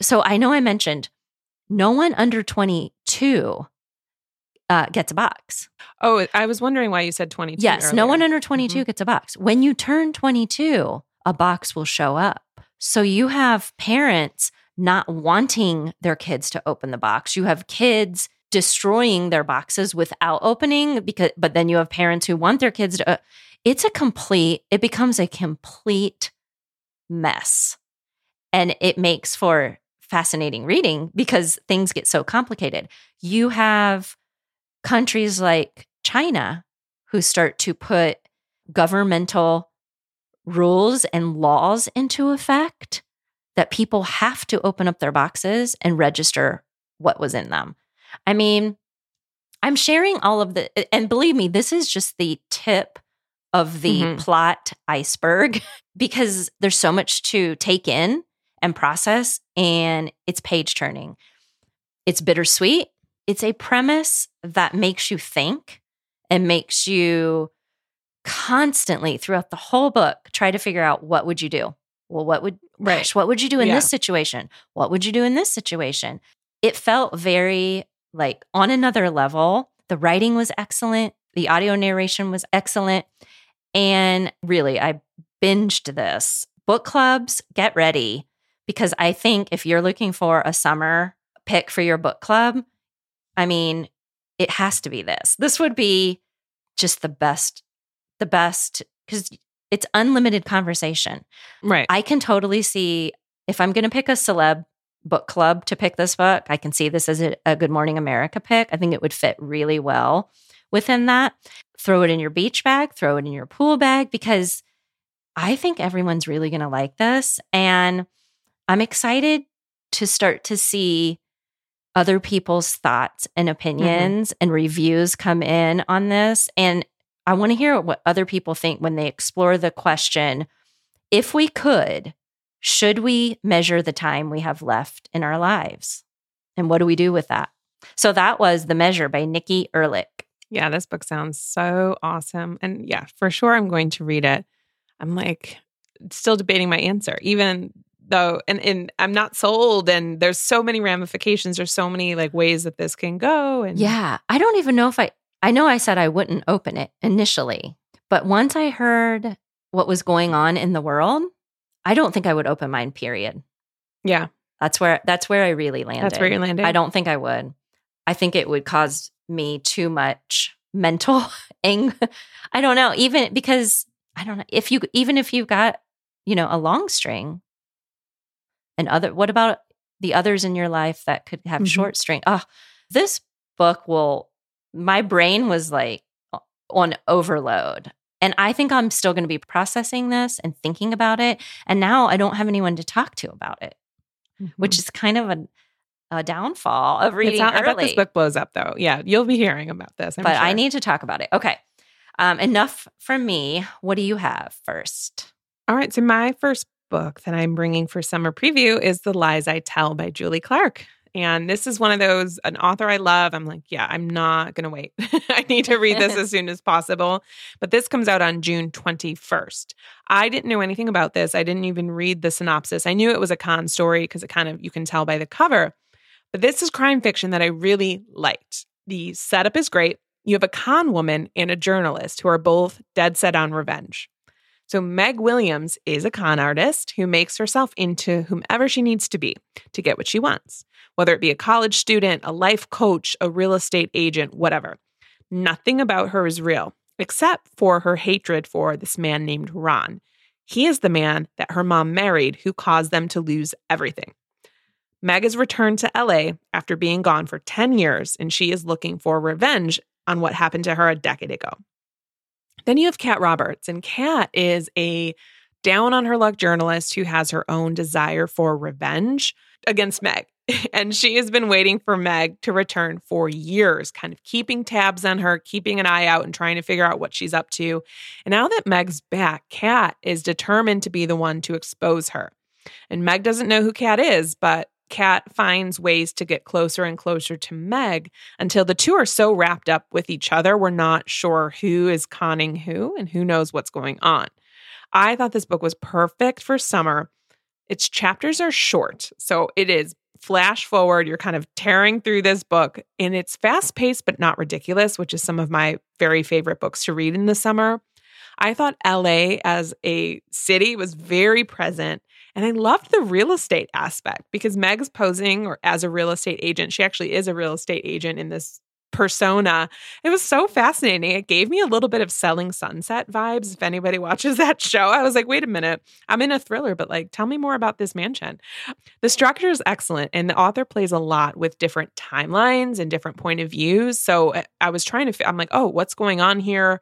so I know I mentioned no one under 22 uh, gets a box Oh, I was wondering why you said 22. Yes, no one under 22 Mhm. gets a box. When you turn 22, a box will show up. So you have parents not wanting their kids to open the box. You have kids destroying their boxes without opening because but then you have parents who want their kids to uh, it's a complete it becomes a complete mess. And it makes for fascinating reading because things get so complicated. You have countries like China who start to put governmental rules and laws into effect that people have to open up their boxes and register what was in them. I mean, I'm sharing all of the, and believe me, this is just the tip of the Mhm. plot iceberg because there's so much to take in and process, and it's page turning. It's bittersweet. It's a premise that makes you think and makes you constantly throughout the whole book try to figure out what would you do well what would Right. gosh, what would you do in Yeah. this situation what would you do in this situation it felt very like on another level the writing was excellent the audio narration was excellent and really i binged this. Book clubs get ready because i think if you're looking for a summer pick for your book club i mean it has to be this. This would be just the best the best because it's unlimited conversation. Right. I can totally see if I'm going to pick a celeb book club to pick this book, I can see this as a, a Good Morning America pick. I think it would fit really well within that. Throw it in your beach bag, throw it in your pool bag, because I think everyone's really going to like this. And I'm excited to start to see other people's thoughts and mm-hmm. opinions and reviews come in on this. And I want to hear what other people think when they explore the question if we could, should we measure the time we have left in our lives? And what do we do with that? So that was The Measure by Nikki Erlick. Yeah, this book sounds so awesome. And yeah, for sure I'm going to read it. I'm like still debating my answer, even though and, and I'm not sold and there's so many ramifications, there's so many like ways that this can go. And Yeah, I don't even know if I, I know I said I wouldn't open it initially, but once I heard what was going on in the world, I don't think I would open mine, period. yeah, That's where, that's where I really landed. that's where you're landing. I don't think I would. I think it would cause me too much mental ang I don't know, even because I don't know if you even if you've got, you know, a long string and other what about the others in your life that could have Mhm. short string? Oh, this book will my brain was like on overload. And I think I'm still going to be processing this and thinking about it. And now I don't have anyone to talk to about it, which is kind of a, a downfall of It's reading not- I bet this book blows up though. Yeah, you'll be hearing about this. I'm but I need to talk about it. Okay. Um, enough from me. What do you have first? All right. So, my first book that I'm bringing for summer preview is The Lies I Tell by Julie Clark. And this is one of those, an author I love. I'm like, yeah, I'm not going to wait. I need to read this as soon as possible. But this comes out on June 21st. I didn't know anything about this. I didn't even read the synopsis. I knew it was a con story because it kind of, you can tell by the cover. But this is crime fiction that I really liked. The setup is great. You have a con woman and a journalist who are both dead set on revenge. So, Meg Williams is a con artist who makes herself into whomever she needs to be to get what she wants, whether it be a college student, a life coach, a real estate agent, whatever. Nothing about her is real, except for her hatred for this man named Ron. He is the man that her mom married who caused them to lose everything. Meg has returned to LA after being gone for 10 years, and she is looking for revenge on what happened to her a decade ago. Then you have Kat Roberts, and Kat is a down on her luck journalist who has her own desire for revenge against Meg. And she has been waiting for Meg to return for years, kind of keeping tabs on her, keeping an eye out, and trying to figure out what she's up to. And now that Meg's back, Kat is determined to be the one to expose her. And Meg doesn't know who Kat is, but Kat finds ways to get closer and closer to Meg until the two are so wrapped up with each other, we're not sure who is conning who and who knows what's going on. I thought this book was perfect for summer. Its chapters are short, so it is flash forward. You're kind of tearing through this book, and it's fast paced but not ridiculous, which is some of my very favorite books to read in the summer. I thought LA as a city was very present. And I loved the real estate aspect because Meg's posing or as a real estate agent. She actually is a real estate agent in this persona. It was so fascinating. It gave me a little bit of Selling Sunset vibes. If anybody watches that show, I was like, wait a minute, I'm in a thriller, but like, tell me more about this mansion. The structure is excellent, and the author plays a lot with different timelines and different point of views. So eh, I was trying to, I'm like, oh, what's going on here?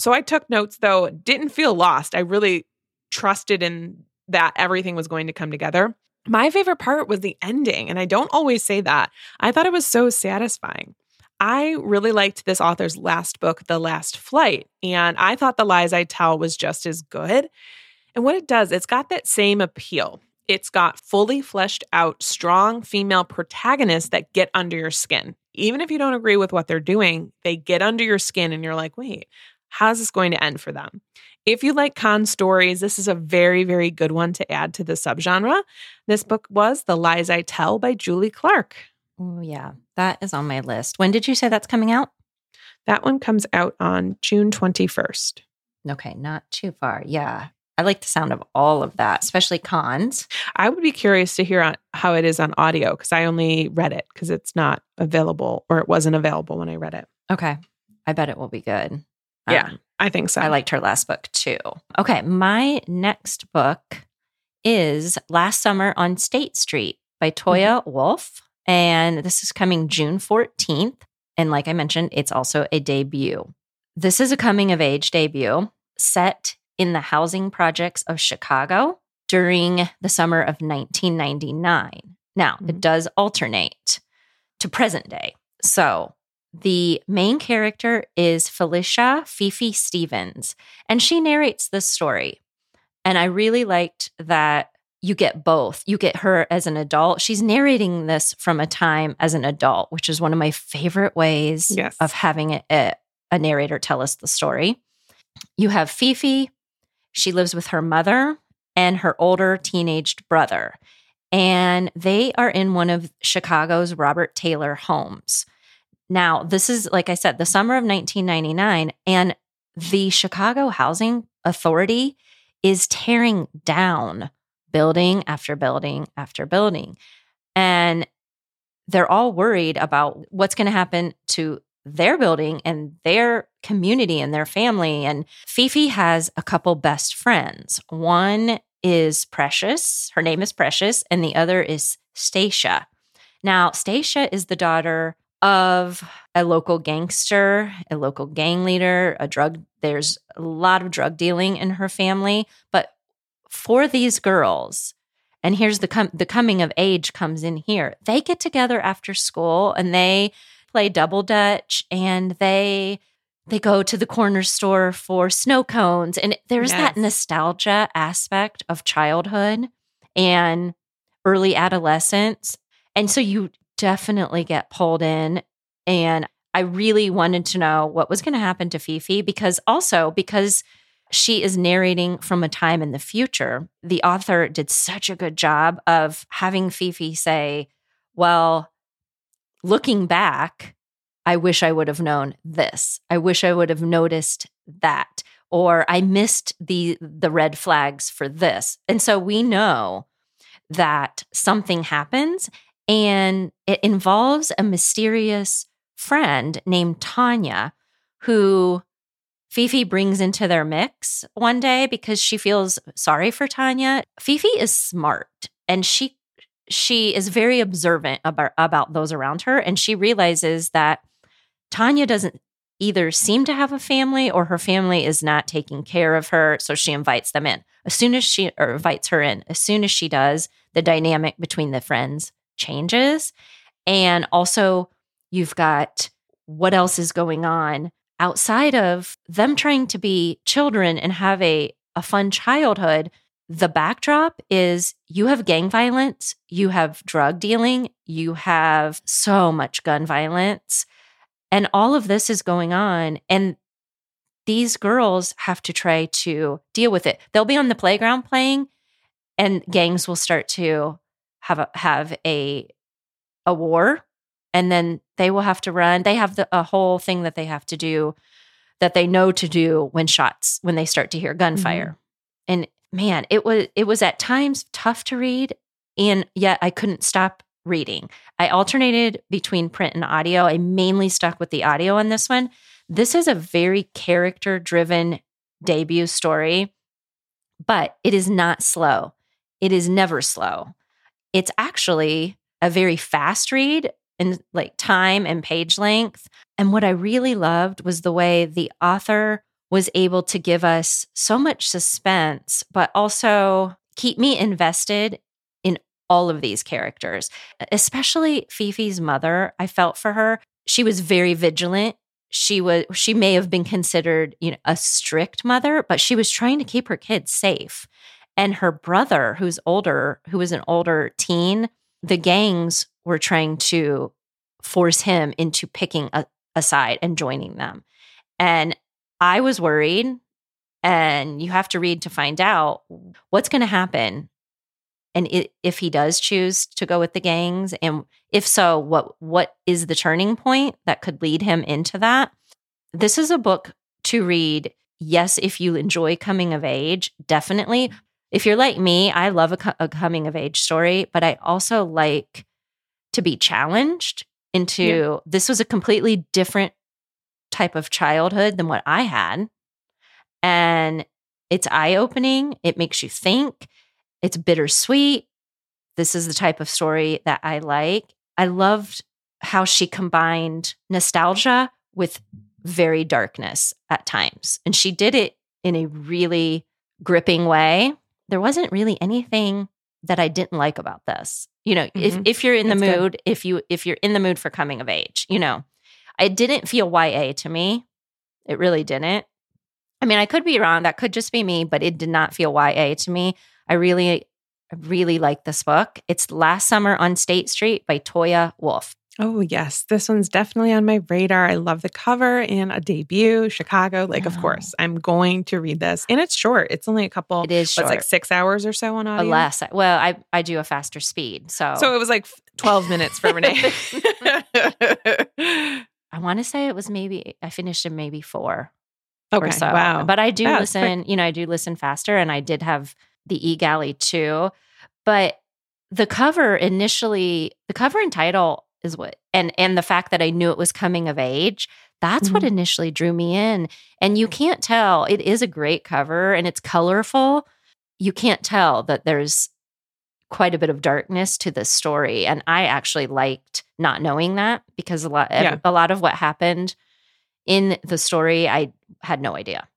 So I took notes though, didn't feel lost. I really trusted in that everything was going to come together. My favorite part was the ending, and I don't always say that. I thought it was so satisfying. I really liked this author's last book, The Last Flight, and I thought The Lies I Tell was just as good. And what it does, it's got that same appeal. It's got fully fleshed out, strong female protagonists that get under your skin. Even if you don't agree with what they're doing, they get under your skin and you're like, wait, how's this going to end for them? If you like con stories, this is a very, very good one to add to the subgenre. This book was The Lies I Tell by Julie Clark. Oh, yeah. That is on my list. When did you say that's coming out? That one comes out on June 21st. Okay, not too far. Yeah. I like the sound of all of that, especially cons. I would be curious to hear on, how it is on audio because I only read it because it's not available or it wasn't available when I read it. Okay. I bet it will be good. Yeah, um, I think so. I liked her last book too. Okay. My next book is Last Summer on State Street by Toya mm-hmm. Wolfe. And this is coming June 14th. And like I mentioned, it's also a debut. This is a coming of age debut set in the housing projects of Chicago during the summer of 1999. Now, mm-hmm. it does alternate to present day. So, the main character is Felicia Fifi Stevens, and she narrates this story. And I really liked that you get both. You get her as an adult. She's narrating this from a time as an adult, which is one of my favorite ways yes. of having a, a narrator tell us the story. You have Fifi. She lives with her mother and her older teenaged brother. And they are in one of Chicago's Robert Taylor homes. Now, this is, like I said, the summer of 1999, and the Chicago Housing Authority is tearing down building after building after building. And they're all worried about what's going to happen to their building and their community and their family. And Fifi has a couple best friends. One is Precious, her name is Precious, and the other is Stacia. Now, Stacia is the daughter of a local gangster, a local gang leader, a drug. There's a lot of drug dealing in her family, but for these girls, and here's the com- the coming of age comes in here. They get together after school and they play double dutch and they they go to the corner store for snow cones and there's yes. that nostalgia aspect of childhood and early adolescence. And so you definitely get pulled in and I really wanted to know what was going to happen to Fifi because also because she is narrating from a time in the future. The author did such a good job of having Fifi say, Well, looking back, I wish I would have known this. I wish I would have noticed that. Or I missed the the red flags for this. And so we know that something happens and it involves a mysterious friend named Tanya who Fifi brings into their mix one day because she feels sorry for Tanya. Fifi is smart and she she is very observant about about those around her and she realizes that Tanya doesn't either seem to have a family or her family is not taking care of her so she invites them in. As soon as she or invites her in, as soon as she does, the dynamic between the friends changes and also you've got what else is going on outside of them trying to be children and have a, a fun childhood, the backdrop is you have gang violence, you have drug dealing, you have so much gun violence, and all of this is going on. And these girls have to try to deal with it. They'll be on the playground playing, and gangs will start to have a, have a a war and then they will have to run. They have the, a whole thing that they have to do that they know to do when shots when they start to hear gunfire. Mm-hmm. And man, it was it was at times tough to read and yet I couldn't stop reading. I alternated between print and audio. I mainly stuck with the audio on this one. This is a very character driven debut story, but it is not slow. It is never slow. It's actually a very fast read in like time and page length. And what I really loved was the way the author was able to give us so much suspense, but also keep me invested in all of these characters, especially Fifi's mother. I felt for her. She was very vigilant. She was she may have been considered, you know, a strict mother, but she was trying to keep her kids safe. And her brother, who's older, who was an older teen, the gangs were trying to force him into picking a, a side and joining them. And I was worried. And you have to read to find out what's going to happen. And it, if he does choose to go with the gangs, and if so, what what is the turning point that could lead him into that? This is a book to read. Yes, if you enjoy coming of age, definitely. If you're like me, I love a, a coming of age story, but I also like to be challenged into yeah. this was a completely different type of childhood than what I had. And it's eye opening. It makes you think. It's bittersweet. This is the type of story that I like. I loved how she combined nostalgia with very darkness at times. And she did it in a really gripping way. There wasn't really anything that I didn't like about this. You know, mm-hmm. if if you're in the mood, good. if you if you're in the mood for coming of age, you know, it didn't feel YA to me. It really didn't. I mean, I could be wrong. That could just be me, but it did not feel YA to me. I really, really like this book. It's Last Summer on State Street by Toya Wolfe. Oh, yes. This one's definitely on my radar. I love the cover and a debut, Chicago. Like, of course, I'm going to read this. And it's short. It's only a couple. It is short. It's like six hours or so on audio. Less. Uh, well, I, I do a faster speed. So So it was like 12 minutes for Renee. I want to say it was maybe, eh, I finished in maybe four. Okay. So. Wow. But I do yeah, listen, you know, I do listen faster and I did have the e galley too. But the cover initially, the cover and title is what and and the fact that I knew it was coming of age that's mm-hmm. what initially drew me in. And you can't tell it is a great cover and it's colorful. You can't tell that there's quite a bit of darkness to this story. And I actually liked not knowing that because a lot yeah. a lot of what happened in the story I had no idea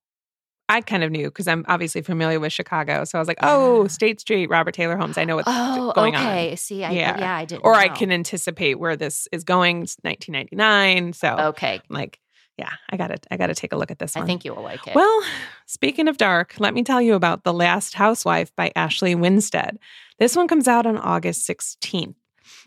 I kind of knew because I'm obviously familiar with Chicago. So I was like, oh, State Street, Robert Taylor Homes. I know what's oh, going okay. on. Okay. See, I, yeah. yeah, I didn't. Or know. I can anticipate where this is going. It's 1999. So, okay. like, yeah, I got to I got to take a look at this one. I think you will like it. Well, speaking of dark, let me tell you about The Last Housewife by Ashley Winstead. This one comes out on August 16th.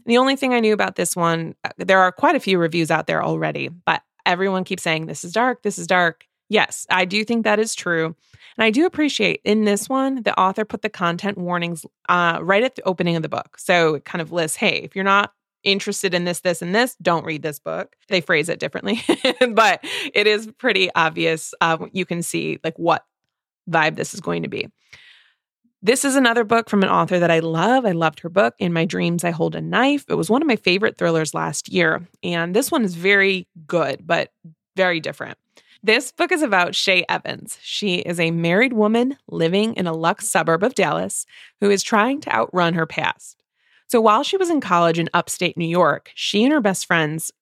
The only thing I knew about this one, uh, there are quite a few reviews out there already, but everyone keeps saying this is dark, this is dark. Yes, I do think that is true. And I do appreciate in this one, the author put the content warnings uh, right at the opening of the book. So it kind of lists hey, if you're not interested in this, this, and this, don't read this book. They phrase it differently, but it is pretty obvious. Uh, you can see like what vibe this is going to be. This is another book from an author that I love. I loved her book, In My Dreams, I Hold a Knife. It was one of my favorite thrillers last year. And this one is very good, but very different. This book is about Shay Evans. She is a married woman living in a luxe suburb of Dallas who is trying to outrun her past. So while she was in college in upstate New York, she and her best friends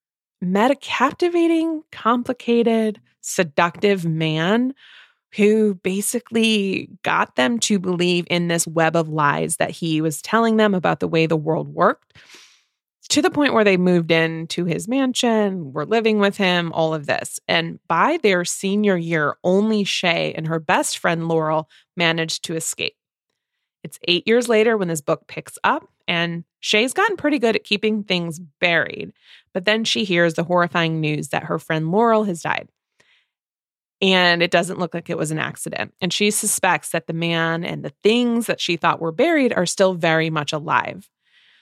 met a captivating, complicated, seductive man who basically got them to believe in this web of lies that he was telling them about the way the world worked to the point where they moved into his mansion, were living with him, all of this. And by their senior year, only Shay and her best friend Laurel managed to escape. It's eight years later when this book picks up, and Shay's gotten pretty good at keeping things buried. But then she hears the horrifying news that her friend Laurel has died. And it doesn't look like it was an accident. And she suspects that the man and the things that she thought were buried are still very much alive.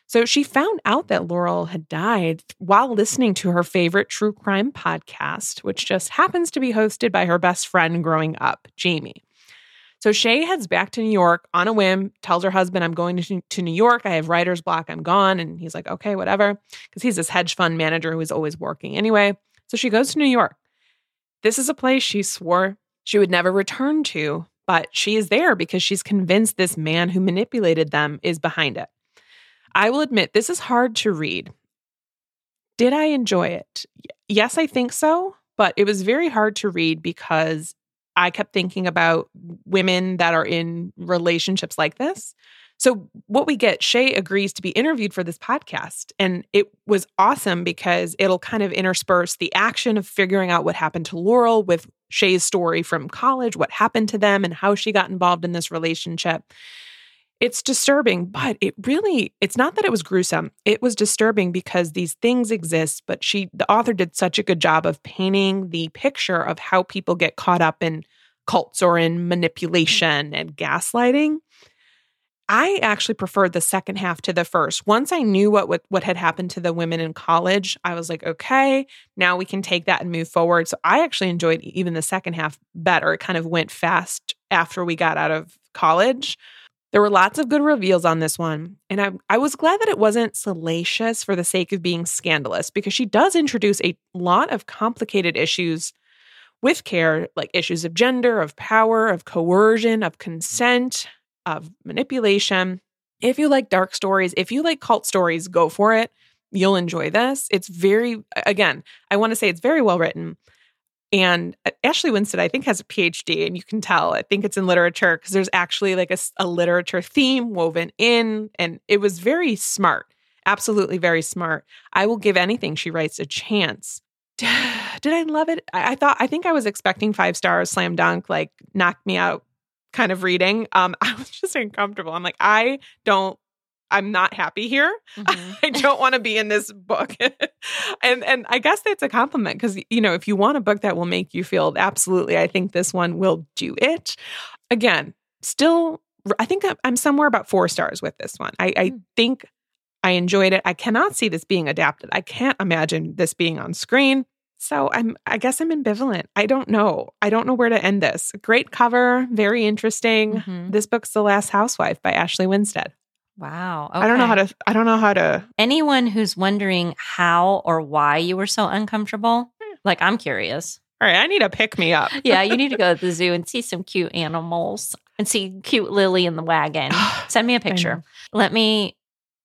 So she found out that Laurel had died while listening to her favorite true crime podcast, which just happens to be hosted by her best friend growing up, Jamie. So Shay heads back to New York on a whim, tells her husband, I'm going to, New York. I have writer's block. I'm gone. And he's like, okay, whatever. Because he's this hedge fund manager who is always working anyway. So she goes to New York. This is a place she swore she would never return to, but she is there because she's convinced this man who manipulated them is behind it. I will admit, this is hard to read. Did I enjoy it? Yes, I think so, but it was very hard to read because I kept thinking about women that are in relationships like this. So, what we get, Shay agrees to be interviewed for this podcast. And it was awesome because it'll kind of intersperse the action of figuring out what happened to Laurel with Shay's story from college, what happened to them, and how she got involved in this relationship it's disturbing, but it really, it's not that it was gruesome. It was disturbing because these things exist, but she, the author did such a good job of painting the picture of how people get caught up in cults or in manipulation and gaslighting. I actually preferred the second half to the first. Once I knew what, what what had happened to the women in college, I was like, okay, now we can take that and move forward. So I actually enjoyed even the second half better. It kind of went fast after we got out of college. There were lots of good reveals on this one, and I, I was glad that it wasn't salacious for the sake of being scandalous because she does introduce a lot of complicated issues with care, like issues of gender, of power, of coercion, of consent, of manipulation. If you like dark stories, if you like cult stories, go for it. You'll enjoy this. It's very, again, I want to say it's very well written. And uh, Ashley Winstead, I think, has a PhD, and you can tell. I think it's in literature because there's actually like a, a, literature theme woven in, and it was very smart, absolutely very smart. I will give anything she writes a chance. Did I love it? I, I thought, I think I was expecting five stars, slam dunk, like knock me out kind of reading. Um, I was just uncomfortable. I'm like, I don't I'm not happy here. Mm-hmm. I don't want to be in this book. and and I guess that's a compliment because you know, if you want a book that will make you feel absolutely, I think this one will do it. Again, still I think I'm somewhere about 4 stars with this one. I, I mm. think I enjoyed it. I cannot see this being adapted. I can't imagine this being on screen. So I'm I guess I'm ambivalent. I don't know. I don't know where to end this. Great cover, very interesting. Mm-hmm. This book's The Last Housewife by Ashley Winstead. Wow. Okay. I don't know how to I don't know how to Anyone who's wondering how or why you were so uncomfortable, hmm. like I'm curious. All right, I need to pick me up. yeah, you need to go to the zoo and see some cute animals and see cute Lily in the wagon. Send me a picture. Let me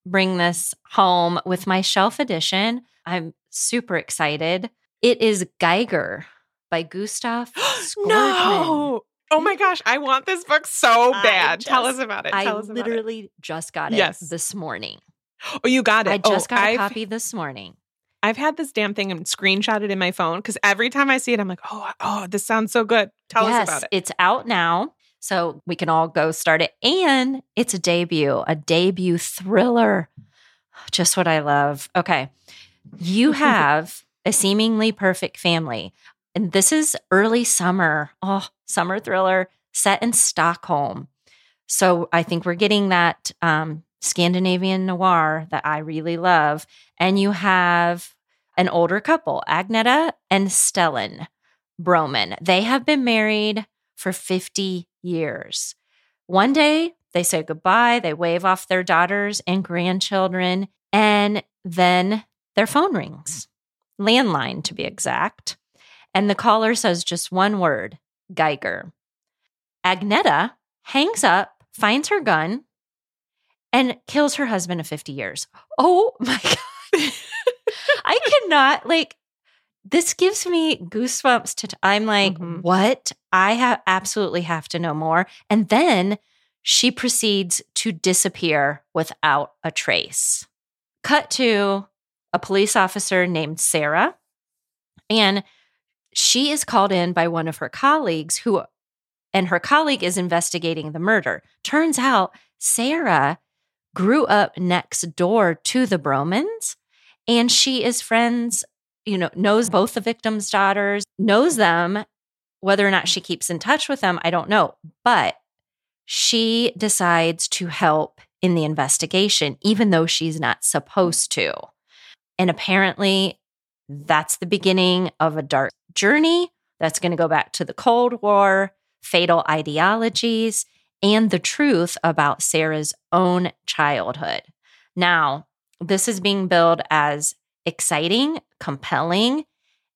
bring this home with my shelf edition. I'm super excited. It is Geiger by Gustaf no! Oh my gosh, I want this book so bad. Just, Tell us about it. Tell I literally it. just got it yes. this morning. Oh, you got it. I just oh, got I've, a copy this morning. I've had this damn thing and screenshotted in my phone because every time I see it, I'm like, oh, oh, this sounds so good. Tell yes, us about it. It's out now. So we can all go start it. And it's a debut, a debut thriller. Just what I love. Okay. You have a seemingly perfect family. And this is early summer. Oh, summer thriller set in Stockholm. So I think we're getting that um, Scandinavian noir that I really love. And you have an older couple, Agneta and Stellan Broman. They have been married for 50 years. One day they say goodbye, they wave off their daughters and grandchildren, and then their phone rings, landline to be exact. And the caller says just one word Geiger. Agneta hangs up, finds her gun, and kills her husband of 50 years. Oh my God. I cannot, like, this gives me goosebumps to, t- I'm like, Mhm. what? I have absolutely have to know more. And then she proceeds to disappear without a trace. Cut to a police officer named Sarah. And she is called in by one of her colleagues who, and her colleague is investigating the murder. Turns out Sarah grew up next door to the Bromans and she is friends, you know, knows both the victims' daughters, knows them. Whether or not she keeps in touch with them, I don't know. But she decides to help in the investigation, even though she's not supposed to. And apparently, that's the beginning of a dark journey that's going to go back to the Cold War, fatal ideologies, and the truth about Sarah's own childhood. Now, this is being billed as exciting, compelling,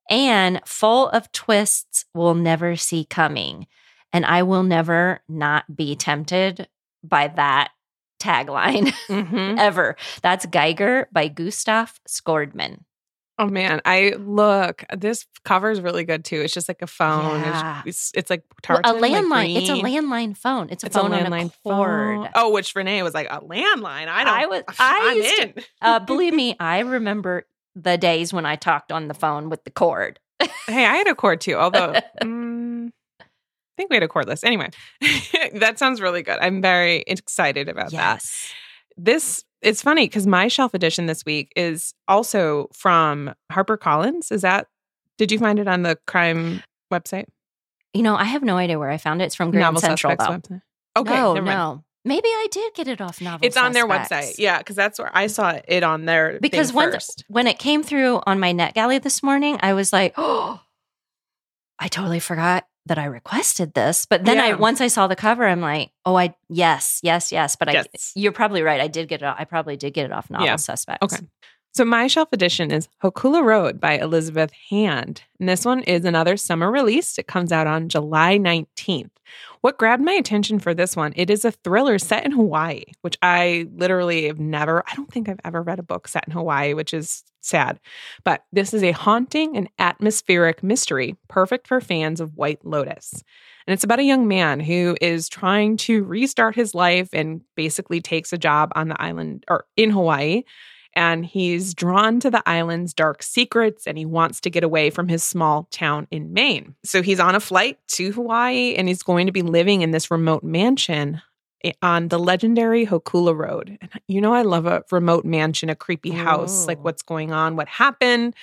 and full of twists we'll never see coming. And I will never not be tempted by that tagline Mhm. ever. That's Geiger by Gustaf Skordeman. Oh man, I look. This cover is really good too. It's just like a phone. It's- Yeah. It's, it's like Well, a tartan, like landline. it's a landline phone. It's a It's a phone on a landline cord. phone. Oh, which Renee was like a landline. I don't. I was- I I'm used to- in. Uh, believe me, I remember the days when I talked on the phone with the cord. Hey, I had a cord too. Although, mm, I think we had a cordless. Anyway, that sounds really good. I'm very excited about that. This it's funny because my shelf edition this week is also from HarperCollins. Is that? Did you find it on the crime website? You know, I have no idea where I found it. It's from Grand Novel Central, though. website. Okay, no, mind. no. Maybe I did get it off Novel It's on their website. Yeah, because that's where I saw it on their Because when first. when it came through on my net galley this morning, I was like, oh, I totally forgot that I requested this. But then I once I saw the cover, I'm like, oh, I yes, yes, yes. But I, you're probably right. I did get it. I probably did get it off Novel Yeah. Suspects. Okay. So my shelf edition is Hokuloa Road by Elizabeth Hand. And this one is another summer release. It comes out on July 19th. What grabbed my attention for this one, it is a thriller set in Hawaii, which I literally have never, I don't think I've ever read a book set in Hawaii, which is sad. But this is a haunting and atmospheric mystery, perfect for fans of White Lotus. And it's about a young man who is trying to restart his life and basically takes a job on the island or in Hawaii and he's drawn to the island's dark secrets and he wants to get away from his small town in Maine. So he's on a flight to Hawaii and he's going to be living in this remote mansion eh, on the legendary Hokuloa Road. And you know, I love a remote mansion, a creepy house, like what's going on, what happened.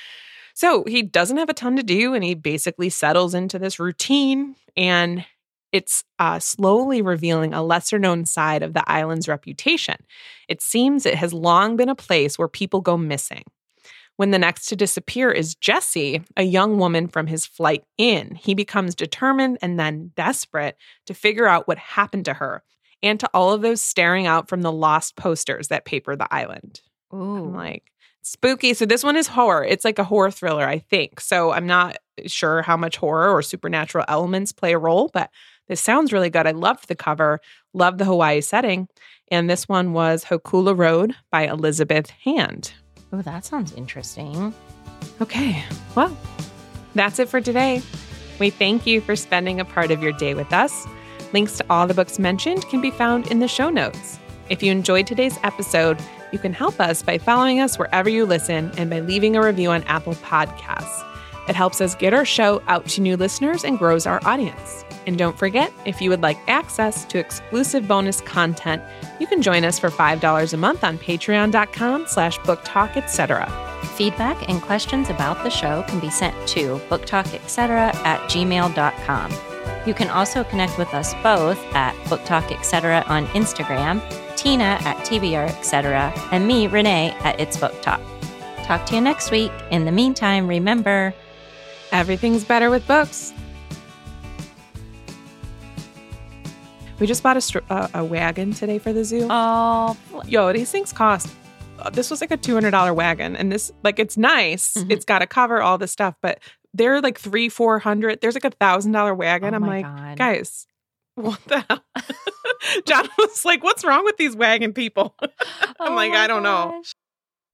So he doesn't have a ton to do and he basically settles into this routine and it's uh, slowly revealing a lesser known side of the island's reputation. It seems it has long been a place where people go missing. When the next to disappear is Jesse, a young woman from his flight in, he becomes determined and then desperate to figure out what happened to her and to all of those staring out from the lost posters that paper the island. Ooh. I'm like, spooky. So this one is horror. It's like a horror thriller, I think. So I'm not sure how much horror or supernatural elements play a role, but this sounds really good. I loved the cover, loved the Hawaii setting. And this one was Hokuloa Road by Elizabeth Hand. oh, that sounds interesting. Okay, well, that's it for today. We thank you for spending a part of your day with us. Links to all the books mentioned can be found in the show notes. If you enjoyed today's episode, you can help us by following us wherever you listen and by leaving a review on Apple Podcasts. It helps us get our show out to new listeners and grows our audience. And don't forget, if you would like access to exclusive bonus content, you can join us for $5 a month on patreon.com slash book talk, etc. Feedback and questions about the show can be sent to booktalketc at gmail.com. You can also connect with us both at booktalketc on Instagram, Tina at TBR etc., and me, Renee, at It's Book Talk. Talk to you next week. In the meantime, remember, Everything's better with books. We just bought a, str- uh, a wagon today for the zoo. oh, Yo, these things cost. uh, This was like a two hundred dollar wagon, and this like it's nice. Mhm. It's got a cover, all this stuff, but they're like three, four hundred. There's like a thousand dollar wagon. Oh I'm like, God. guys, what the hell? John was like, what's wrong with these wagon people? I'm Oh like, I don't know. gosh.